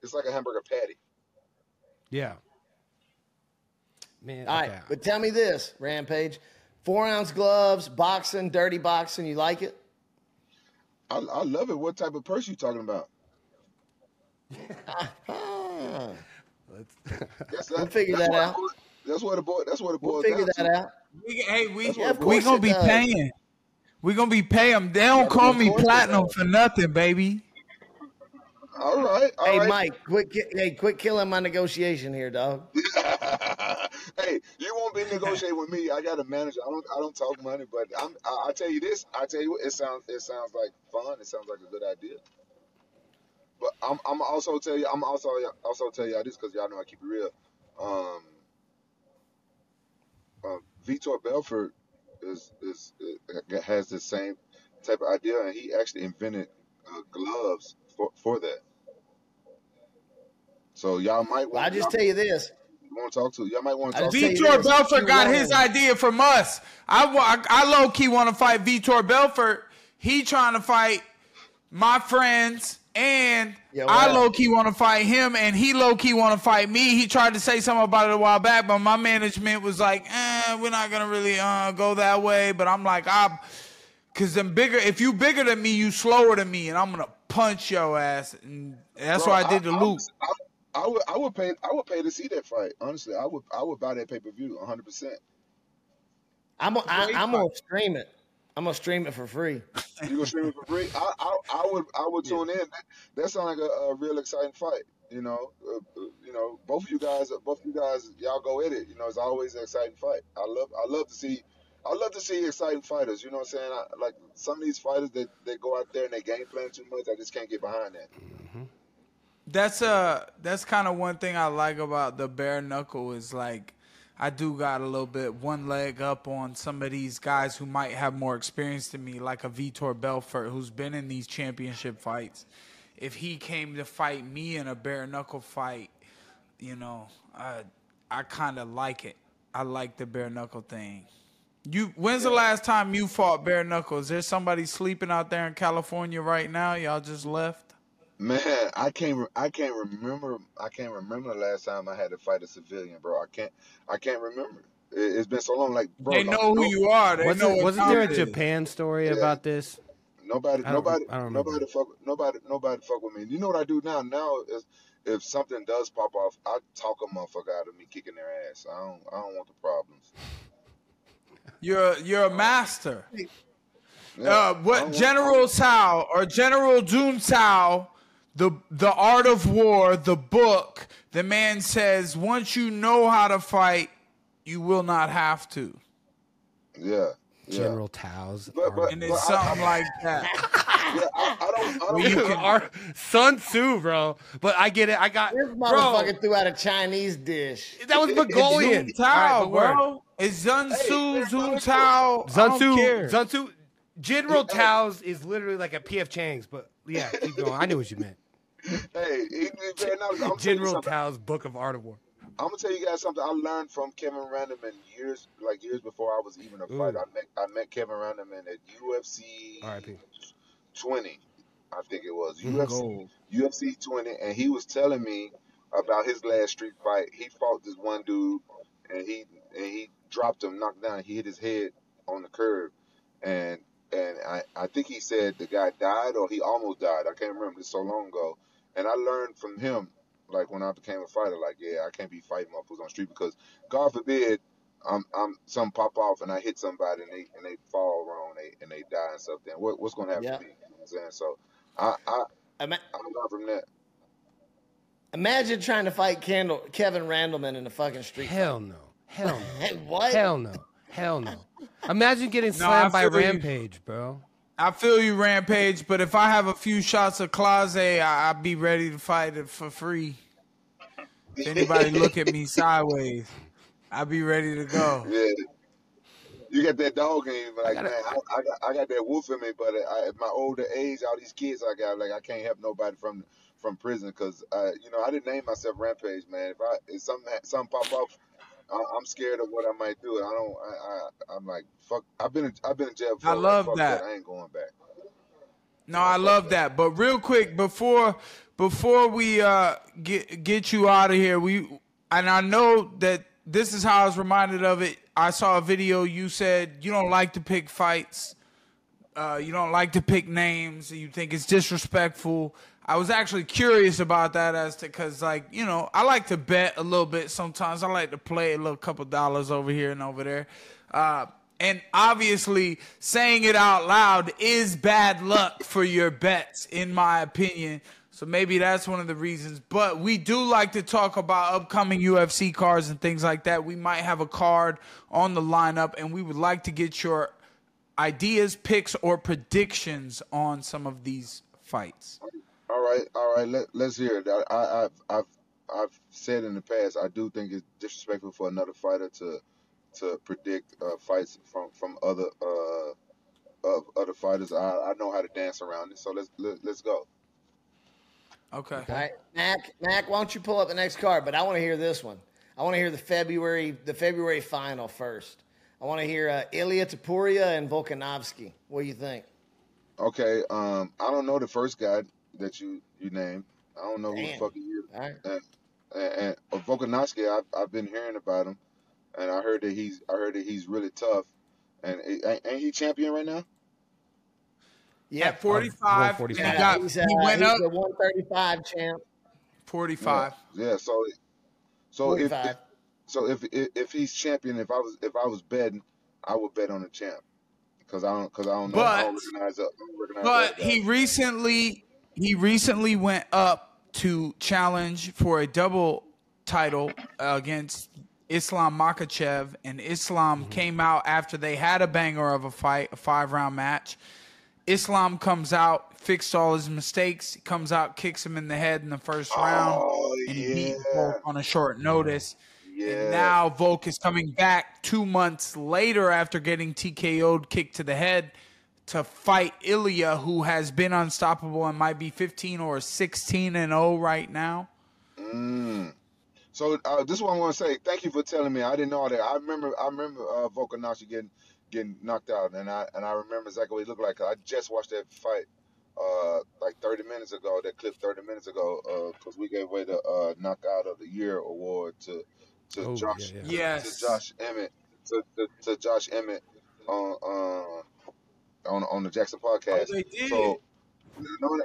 it's like a hamburger patty. Yeah. Man, All right, okay. but tell me this, Rampage. Four ounce gloves, boxing, dirty boxing. You like it? I, I love it. What type of purse you talking about? That's We'll figure that out. it That's what it boy. That's what it we'll figure that to. out. We, hey, we Yeah, we gonna be does. paying. We gonna be paying. They don't Yeah, call me platinum for nothing, baby. All right. All Hey, right. Mike, quit. Hey, quit killing my negotiation here, dog. hey, you won't be negotiating with me. I got a manager. I don't. I don't talk money, but I'm. I, I tell you this. I tell you what. It sounds. It sounds like fun. It sounds like a good idea. But I'm. I'm also tell you. I'm also also tell y'all this because y'all know I keep it real. Um. Uh, Vitor Belfort is is uh, has the same type of idea, and he actually invented uh, gloves for for that. So y'all might Well, I just tell you this. Want to talk to. Y'all might want to talk. to. Vitor Belfort got his idea from us. I, I, I low key want to fight Vitor Belfort. He trying to fight my friends, and Yeah, I low key want to fight him, and he low key want to fight me. He tried to say something about it a while back, but my management was like, eh, "We're not gonna really uh, go that way." But I'm like, I'm, cause them bigger. If you bigger than me, you slower than me, and I'm gonna punch your ass. And that's Bro, why I did the I, loop. I, I would I would pay I would pay to see that fight. Honestly, I would I would buy that pay per view 100. percent I'm. gonna- I, great I'm gonna stream it. I'm gonna stream it for free. You gonna stream it for free? I I, I would I would tune in. That, that sounds like a, a real exciting fight. You know, uh, uh, you know, both of you guys, both of you guys, y'all go at it. You know, it's always an exciting fight. I love I love to see. I love to see exciting fighters. You know what I'm saying? I, like some of these fighters that they go out there and they game plan too much. I just can't get behind that. That's uh that's kind of one thing I like about the bare knuckle is like I do got a little bit one leg up on some of these guys who might have more experience than me, like a Vitor Belfort who's been in these championship fights. If he came to fight me in a bare knuckle fight, you know, I I kind of like it. I like the bare knuckle thing. You when's the last time you fought bare knuckles? Is there somebody sleeping out there in California right now? Y'all just left? Man, I can't. re- I can't remember. I can't remember the last time I had to fight a civilian, bro. I can't. I can't remember. It, it's been so long. Like, bro, They no- know who no- you are. They know Wasn't, what wasn't there a it is. Japan story Yeah. about this? Nobody, I don't- nobody, I don't remember. nobody fuck, nobody, nobody fuck with me. You know what I do now? Now is if something does pop off, I talk a motherfucker out of me kicking their ass. I don't, I don't want the problems. You're you're a master. Yeah, Uh, I don't what want- General Tao or General Jun Tao, the the Art of War, the book. The man says once you know how to fight, you will not have to, Yeah, yeah. General Tao's. But- but- and it's Well, I- something like that. Yeah, I, I don't, I don't. you can- Our Sun Tzu, bro. But I get it. I got This bro. motherfucker threw out a Chinese dish. That was Mongolian. Jun All right, Tao, but word. bro. It's Sun Tzu, man, Jun. Tao. Sun don't Tzu. Sun Tzu. General Tao's is literally like a PF Chang's, but yeah, keep going. I knew what you meant. Hey, he, he very nice. I'm gonna tell you General. Tao's Book of Art of War. I'm gonna tell you guys something I learned from Kevin Randleman years, like years before I was even a fighter. I met, I met Kevin Randleman at UFC R.I.P. 20, I think it was Mhm. UFC Gold. UFC 20, and he was telling me about his last street fight. He fought this one dude, and he and he dropped him, knocked down. He hit his head on the curb, and and I I think he said the guy died or he almost died. I can't remember. It's so long ago, and I learned from him. Like when I became a fighter, like yeah, I can't be fighting motherfuckers on the street because God forbid, I'm I'm some pop off and I hit somebody and they and they fall wrong, and they and they die and stuff. Then what what's gonna happen Yeah. to me? You know what I'm saying so. I I Ima- I learned from that. Imagine trying to fight Kendall, Kevin Randleman in the fucking street. Hell no. Hell no. what? Hell no. Hell no. Imagine getting No, slammed I by feel you. Rampage, bro. I feel you, Rampage, but if I have a few shots of Claze, I- I'd be ready to fight it for free. If anybody look at me sideways, I'd be ready to go. Yeah. You got that dog in you, but like, gotta- man, I, I, got, I got that wolf in me, but I, at my older age, all these kids I got, like, I can't help nobody from from prison because, uh, you know, I didn't name myself Rampage, man. If I if something ha- something pop off, I, I'm scared of what I might do. I don't. I, I I'm like, fuck. I've been I've been in jail before. I like, love fuck that. I ain't going back. No, I love that. But real quick, before before we uh get get you out of here, we and I know that this is how I was reminded of it. I saw a video. You said you don't like to pick fights. Uh, you don't like to pick names. You think it's disrespectful. I was actually curious about that as to because, like, you know, I like to bet a little bit sometimes. I like to play a little couple dollars over here and over there. Uh, and obviously, saying it out loud is bad luck for your bets, in my opinion. So maybe that's one of the reasons. But we do like to talk about upcoming UFC cards and things like that. We might have a card on the lineup, and we would like to get your ideas, picks, or predictions on some of these fights. All right, all right. Let, let's hear it. I, I, I've, I've, I've said in the past, I do think it's disrespectful for another fighter to, to predict uh, fights from from other uh, of other fighters. I, I know how to dance around it. So let's let, let's go. Okay. All right, Mac, Mac, why don't you pull up the next card? But I want to hear this one. I want to hear the February, the February final first. I want to hear uh, Ilia Topuria and Volkanovski. What do you think? Okay. Um, I don't know the first guy that you you named. I don't know who the Damn. fuck he is. All right. And, and, and uh, Volkanovski, I've I've been hearing about him, and I heard that he's I heard that he's really tough, and ain't ain't he champion right now? Yeah, At 45, 145. he, got, he's, he uh, went he's up the 135 champ. 45. Yeah. So so if, 45. if so if, if if he's champion, if I was if I was betting, I would bet on the champ because I don't because I don't know I don't But- recognize up. I don't recognize But that guy. he recently he recently went up to challenge for a double title against Islam Makhachev, and Islam mm-hmm. came out after they had a banger of a fight, a five round match. Islam comes out, fixed all his mistakes, comes out, kicks him in the head in the first oh, round, Oh, and he beat yeah. Volk on a short notice. yeah. And now Volk is coming back two months later after getting TKO'd, kicked to the head, to fight Ilia, who has been unstoppable and might be 15 or 16 and 0 right now. Mm. So uh, this is what I want to say. Thank you for telling me. I didn't know that. I remember. I remember uh, Volkanovski getting getting knocked out, and I and I remember exactly what he looked like. I just watched that fight uh, like 30 minutes ago. That clip 30 minutes ago because we gave away the uh, knockout of the year award to to Oh, Josh yeah, yeah. Yes. to Josh Emmett to, to, to Josh Emmett on uh, on on the Jackson oh, podcast. Oh, they did. So, knowing,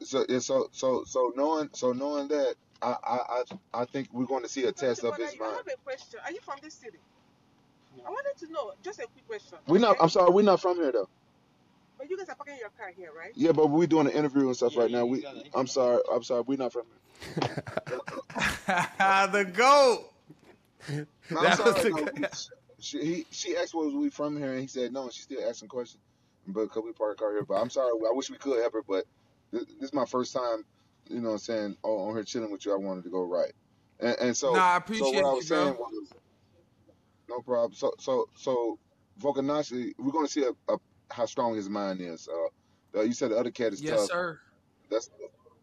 so so so so knowing so knowing that, I I I I think we're going to see a test of Brother, his I mind. have a question. Are you from this city? I wanted to know, just a quick question. We're not. okay? I'm sorry. We're not from here though. But you guys are parking your car here, right? Yeah, but we're doing an interview and stuff right now. We. I'm sorry. I'm sorry. We're not from here. the GOAT. No, I'm was sorry. the no, we- she he, she asked was we from here and he said no and she still asking questions. But could we park our car here? But I'm sorry. I wish we could help her, but this, this is my first time. You know, what I'm saying on, on here chilling with you. I wanted to go right. And, and so, Nah, I so appreciate what I you, was bro. saying was, no problem. So, so, so, Volkanovski, we're going to see a, a, how strong his mind is. Uh, uh, you said the other cat is Yes, tough. sir. That's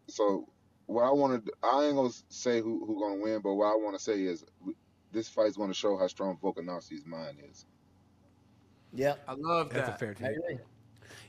so. What I want to, I ain't gonna say who who gonna win, but what I want to say is we- this fight's going to show how strong Volkanovski's mind is. Yeah, I love that. That's a that. fair I take.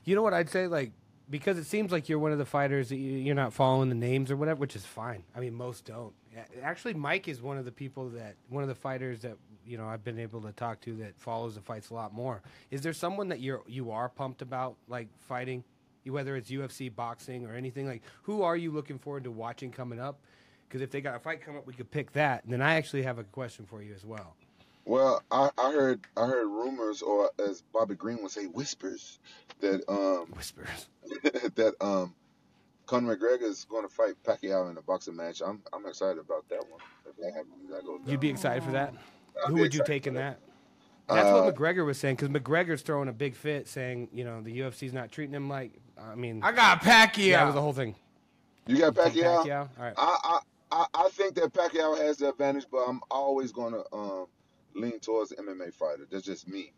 You know what I'd say? Like, because it seems like you're one of the fighters that you, you're not following the names or whatever, which is fine. I mean, most don't. Actually, Mike is one of the people that, one of the fighters that, you know, I've been able to talk to that follows the fights a lot more. Is there someone that you're, you are pumped about, like, fighting? Whether it's UFC, boxing, or anything? Like, who are you looking forward to watching coming up? Because if they got a fight coming up, we could pick that. And then I actually have a question for you as well. Well, I, I heard I heard rumors, or as Bobby Green would say, whispers that um Whispers. that um Conor McGregor is going to fight Pacquiao in a boxing match. I'm I'm excited about that one. If that happens, that goes down. You'd be excited for that? I'd Who would you take in for that? That's Uh, what McGregor was saying because McGregor's throwing a big fit, saying you know the UFC's not treating him like. I mean, I got Pacquiao. yeah, it was the whole thing. You got Take Pacquiao. Pacquiao. All right. I, I I I think that Pacquiao has the advantage, but I'm always going to um lean towards the MMA fighter. That's just me.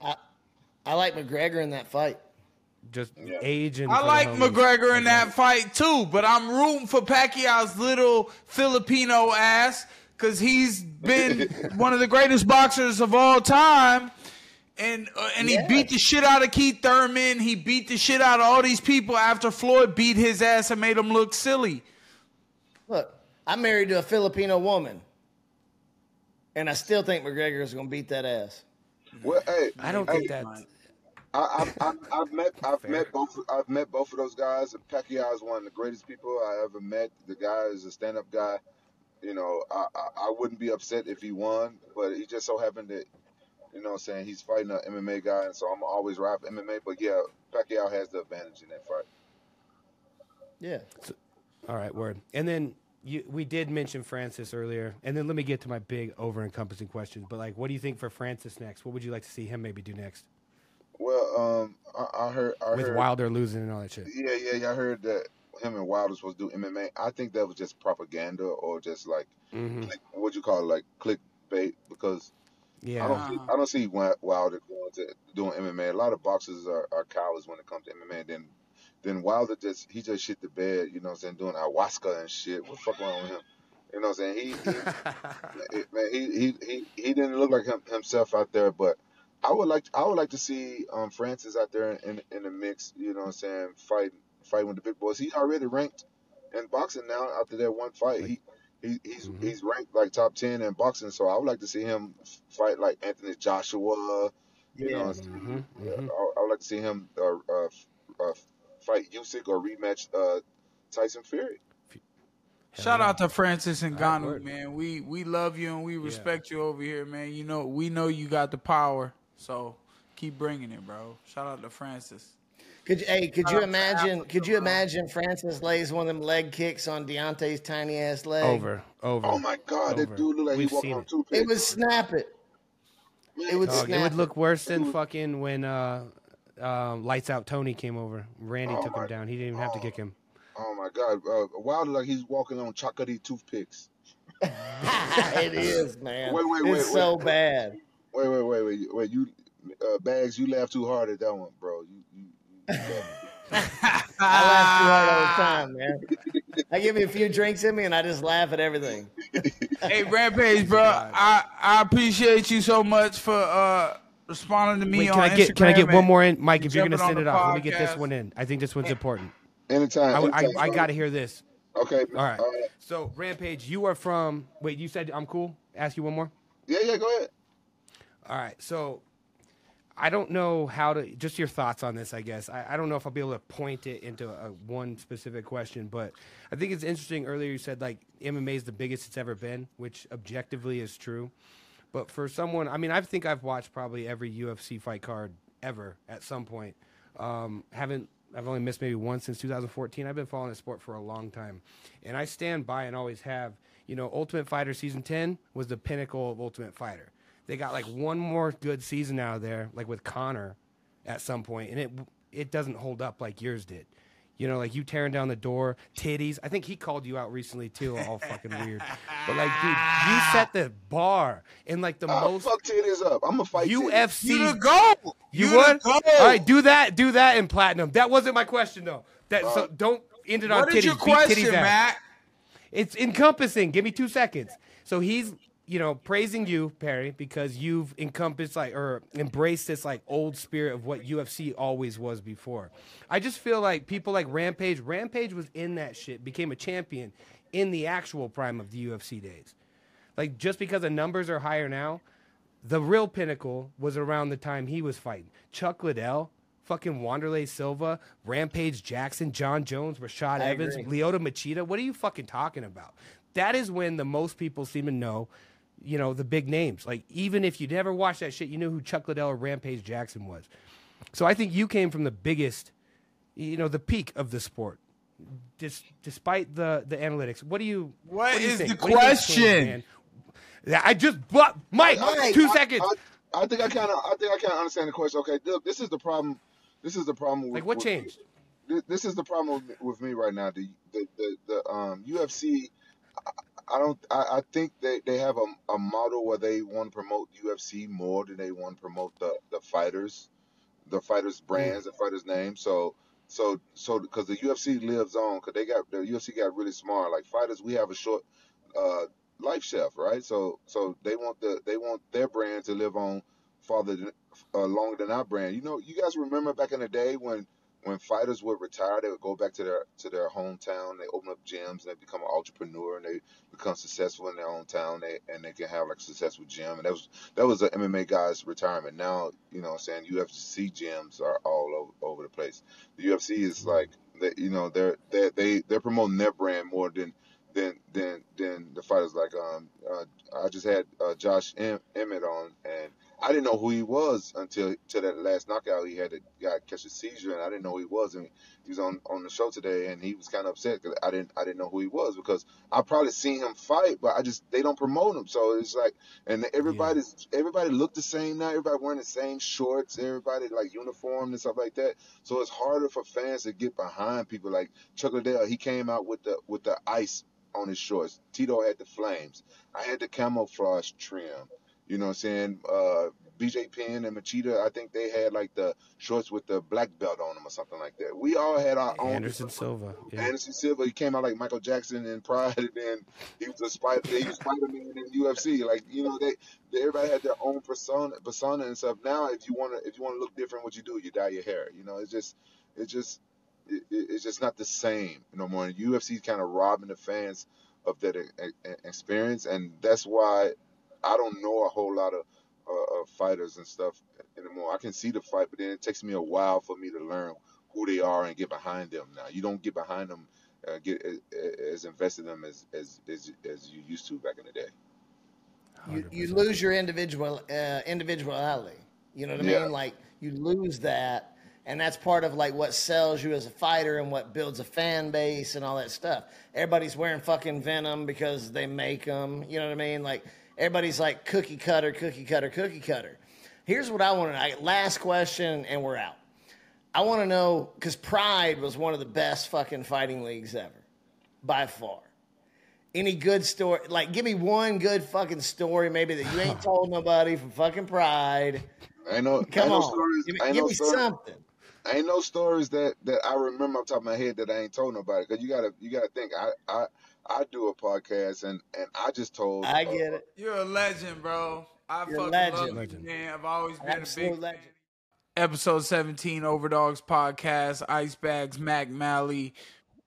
I, I like McGregor in that fight. Just Yeah. age and. I like. McGregor in that fight too, but I'm rooting for Pacquiao's little Filipino ass because he's been one of the greatest boxers of all time. And uh, and he Yeah. beat the shit out of Keith Thurman. He beat the shit out of all these people after Floyd beat his ass and made him look silly. Look, I'm married to a Filipino woman. And I still think McGregor is going to beat that ass. Well, hey, I don't hey, think that. I, I've, I've, I've met I've Fair. met both I've met both of those guys. And Pacquiao is one of the greatest people I ever met. The guy is a stand up guy. You know, I, I I wouldn't be upset if he won, but he just so happened that you know what I'm saying he's fighting an MMA guy, and so I'm always ride for MMA. But yeah, Pacquiao has the advantage in that fight. Yeah. All right, word. And then you, we did mention Francis earlier, and then let me get to my big over-encompassing questions. But like, what do you think for Francis next? What would you like to see him maybe do next Well, um, I, I heard I with heard Wilder losing and all that shit? yeah yeah yeah I heard that him and Wilder supposed to do MMA. I think that was just propaganda or just like hmm click, what you call it, like clickbait because I Yeah, don't see, I don't see Wi- Wilder going to doing MMA. A lot of boxers are, are cowards when it comes to MMA. And then then Wilder just he just shit the bed, you know what I'm saying, doing ayahuasca and shit. What the fuck wrong with him? You know what I'm saying? He, he man, he, he he he didn't look like him, himself out there, but I would like I would like to see um Francis out there in in the mix, you know what I'm saying, fighting fighting with the big boys. He already ranked in boxing now after that one fight. He he, he's Mhm. he's ranked like top ten in boxing, so I would like to see him fight like Anthony Joshua. You know, Yeah. what I'm saying? Mhm, Yeah, mhm. I, I would like to see him uh, uh, uh, fight Usyk or rematch uh, Tyson Fury. Shout out to Francis and All right, man. We we love you and we respect you over here, man. You know we know you got the power, so keep bringing it, bro. Shout out to Francis. Could you, hey, could Shout you imagine? Africa, Could you bro. imagine Francis lays one of them leg kicks on Deontay's tiny ass leg? Over, over. Oh my God, that Over. dude look like We've he walking seen on it. toothpicks. It would snap it. It would Dog, it would look worse than fucking when uh, um, Lights Out Tony came over. Randy Oh took my- him down. He didn't even have to oh. kick him. Oh my God, uh, Wilder like he's walking on chocolatey toothpicks. it is, man. Wait, wait, wait, it's so wait. bad. Wait, wait, wait, wait, wait. You, uh, Bagz, you laugh too hard at that one, bro. You, you, you. I laugh too hard all the time, man. I give me a few drinks in me, and I just laugh at everything. Hey Rampage, bro. I I appreciate you so much for uh responding to me Wait, on can I get can I get one more in, Mike? If you're gonna send it off, let me get this one in. I think this one's important. Anytime. I, I, anytime, I got to hear this. Okay. All right. Uh, So Rampage, you are from. Wait, you said I'm cool. Ask you one more. yeah, yeah. Go ahead. All right. So I don't know how to. Just your thoughts on this, I guess. I, I don't know if I'll be able to point it into a, one specific question, but I think it's interesting. Earlier, you said like MMA is the biggest it's ever been, which objectively is true. But for someone, I mean, I think I've watched probably every UFC fight card ever at some point. Um, haven't I've only missed maybe one since 2014. I've been following the sport for a long time, and I stand by and always have. You know, Ultimate Fighter season 10 was the pinnacle of Ultimate Fighter. They got like one more good season out of there, like with Conor, at some point, and it it doesn't hold up like yours did. You know, like you tearing down the door, titties. I think he called you out recently too, all fucking weird. But like, dude, you set the bar in like the Oh, most fuck titties up. I'm gonna fight. UFC. You the. You the would? All right, do that. Do that in platinum. That wasn't my question though. That so uh, don't end it on What titties. is your question. Matt? It's encompassing. Give me two seconds. So he's, you know, praising you, Perry, because you've encompassed like or embraced this like old spirit of what UFC always was before. I just feel like people like Rampage. Rampage was in that shit, became a champion in the actual prime of the UFC days. Like just because the numbers are higher now, the real pinnacle was around the time he was fighting. Chuck Liddell, fucking Wanderlei Silva, Rampage Jackson, Jon Jones, Rashad I Evans, agree. Lyoto Machida. What are you fucking talking about? That is when the most people seem to know, you know, the big names. Like even if you never watched that shit, you knew who Chuck Liddell or Rampage Jackson was. So I think you came from the biggest, you know, the peak of the sport. Dis- despite the the analytics, what do you? What do you is think? the What do you think's changed, question? man? I just but Mike, I- two I- seconds. I, I think I kind of, I think I kind of understand the question. Okay, look, this is the problem. This is the problem. With, like what with- changed? This, this is the problem with, with me right now. The the the, the um, UFC. I, don't. I, I think they, they have a, a model where they want to promote UFC more than they want to promote the, the fighters, the fighters brands, the fighters names. So so so because the UFC lives on because they got the UFC got really smart. Like fighters, we have a short uh, life shelf, right? So so they want the they want their brand to live on farther than, uh, longer than our brand. You know, you guys remember back in the day when when fighters would retire, they would go back to their to their hometown. They open up gyms and they become an entrepreneur and they become successful in their own town. They and they can have like a successful gym. And that was that was an MMA guy's retirement. Now you know, what I'm saying UFC gyms are all over, over the place. The UFC is like they, you know they're they they they're promoting their brand more than than than than the fighters. Like um, uh, I just had uh, Josh em- Emmett on, and I didn't know who he was until to that last knockout. He had a guy catch a seizure, and I didn't know who he was. And he was on on the show today, and he was kind of upset because I didn't I didn't know who he was because I probably seen him fight, but I just they don't promote him. So it's like, and everybody's everybody looked the same now. Everybody wearing the same shorts. Everybody like uniform and stuff like that. So it's harder for fans to get behind people like Chuck Liddell. He came out with the with the ice on his shorts. Tito had the flames. I had the camouflage trim. You know what I'm saying? Uh, BJ Penn and Machida, I think they had like the shorts with the black belt on them or something like that. We all had our own. Anderson Silva. Yeah. Anderson Silva, he came out like Michael Jackson in Pride, and then he was a spider. He was Spider Man in UFC. Like you know, they, they everybody had their own persona, persona and stuff. Now, if you wanna if you wanna look different, what you do, you dye your hair. You know, it's just it's just it, it's just not the same no more. And UFC kind of robbing the fans of that experience, and that's why I don't know a whole lot of, uh, of fighters and stuff anymore. I can see the fight, but then it takes me a while for me to learn who they are and get behind them. Now you don't get behind them, uh, get as, as invested in them as, as as as you used to back in the day. you, you lose your individual uh, individuality. You know what I Yeah. mean? Like you lose that, and that's part of like what sells you as a fighter and what builds a fan base and all that stuff. Everybody's wearing fucking Venom because they make them. You know what I mean? Like everybody's like cookie cutter, cookie cutter, cookie cutter. Here's what I want to. I, last question, and we're out. I want to know because Pride was one of the best fucking fighting leagues ever, by far. Any good story? Like, give me one good fucking story, maybe that you ain't told nobody from fucking Pride. I know. Come I know on, stories. give me, I give me something. ain't no stories that that I remember off the top of my head that I ain't told nobody. Cause you gotta you gotta think. I I I do a podcast and and I just told. I uh, get it. You're a legend, bro. I You're fucking legend. love you, legend. man. I've always been a big legend. episode 17 Overdogs podcast, Ice Bagz, Mac Mally.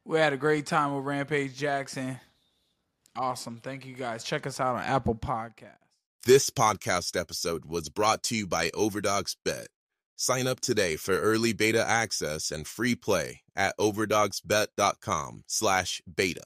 We had a great time with Rampage Jackson. Awesome. Thank you guys. Check us out on Apple Podcasts. This podcast episode was brought to you by Overdogs Bet. Sign up today for early beta access and free play at overdogsbet.com slash beta.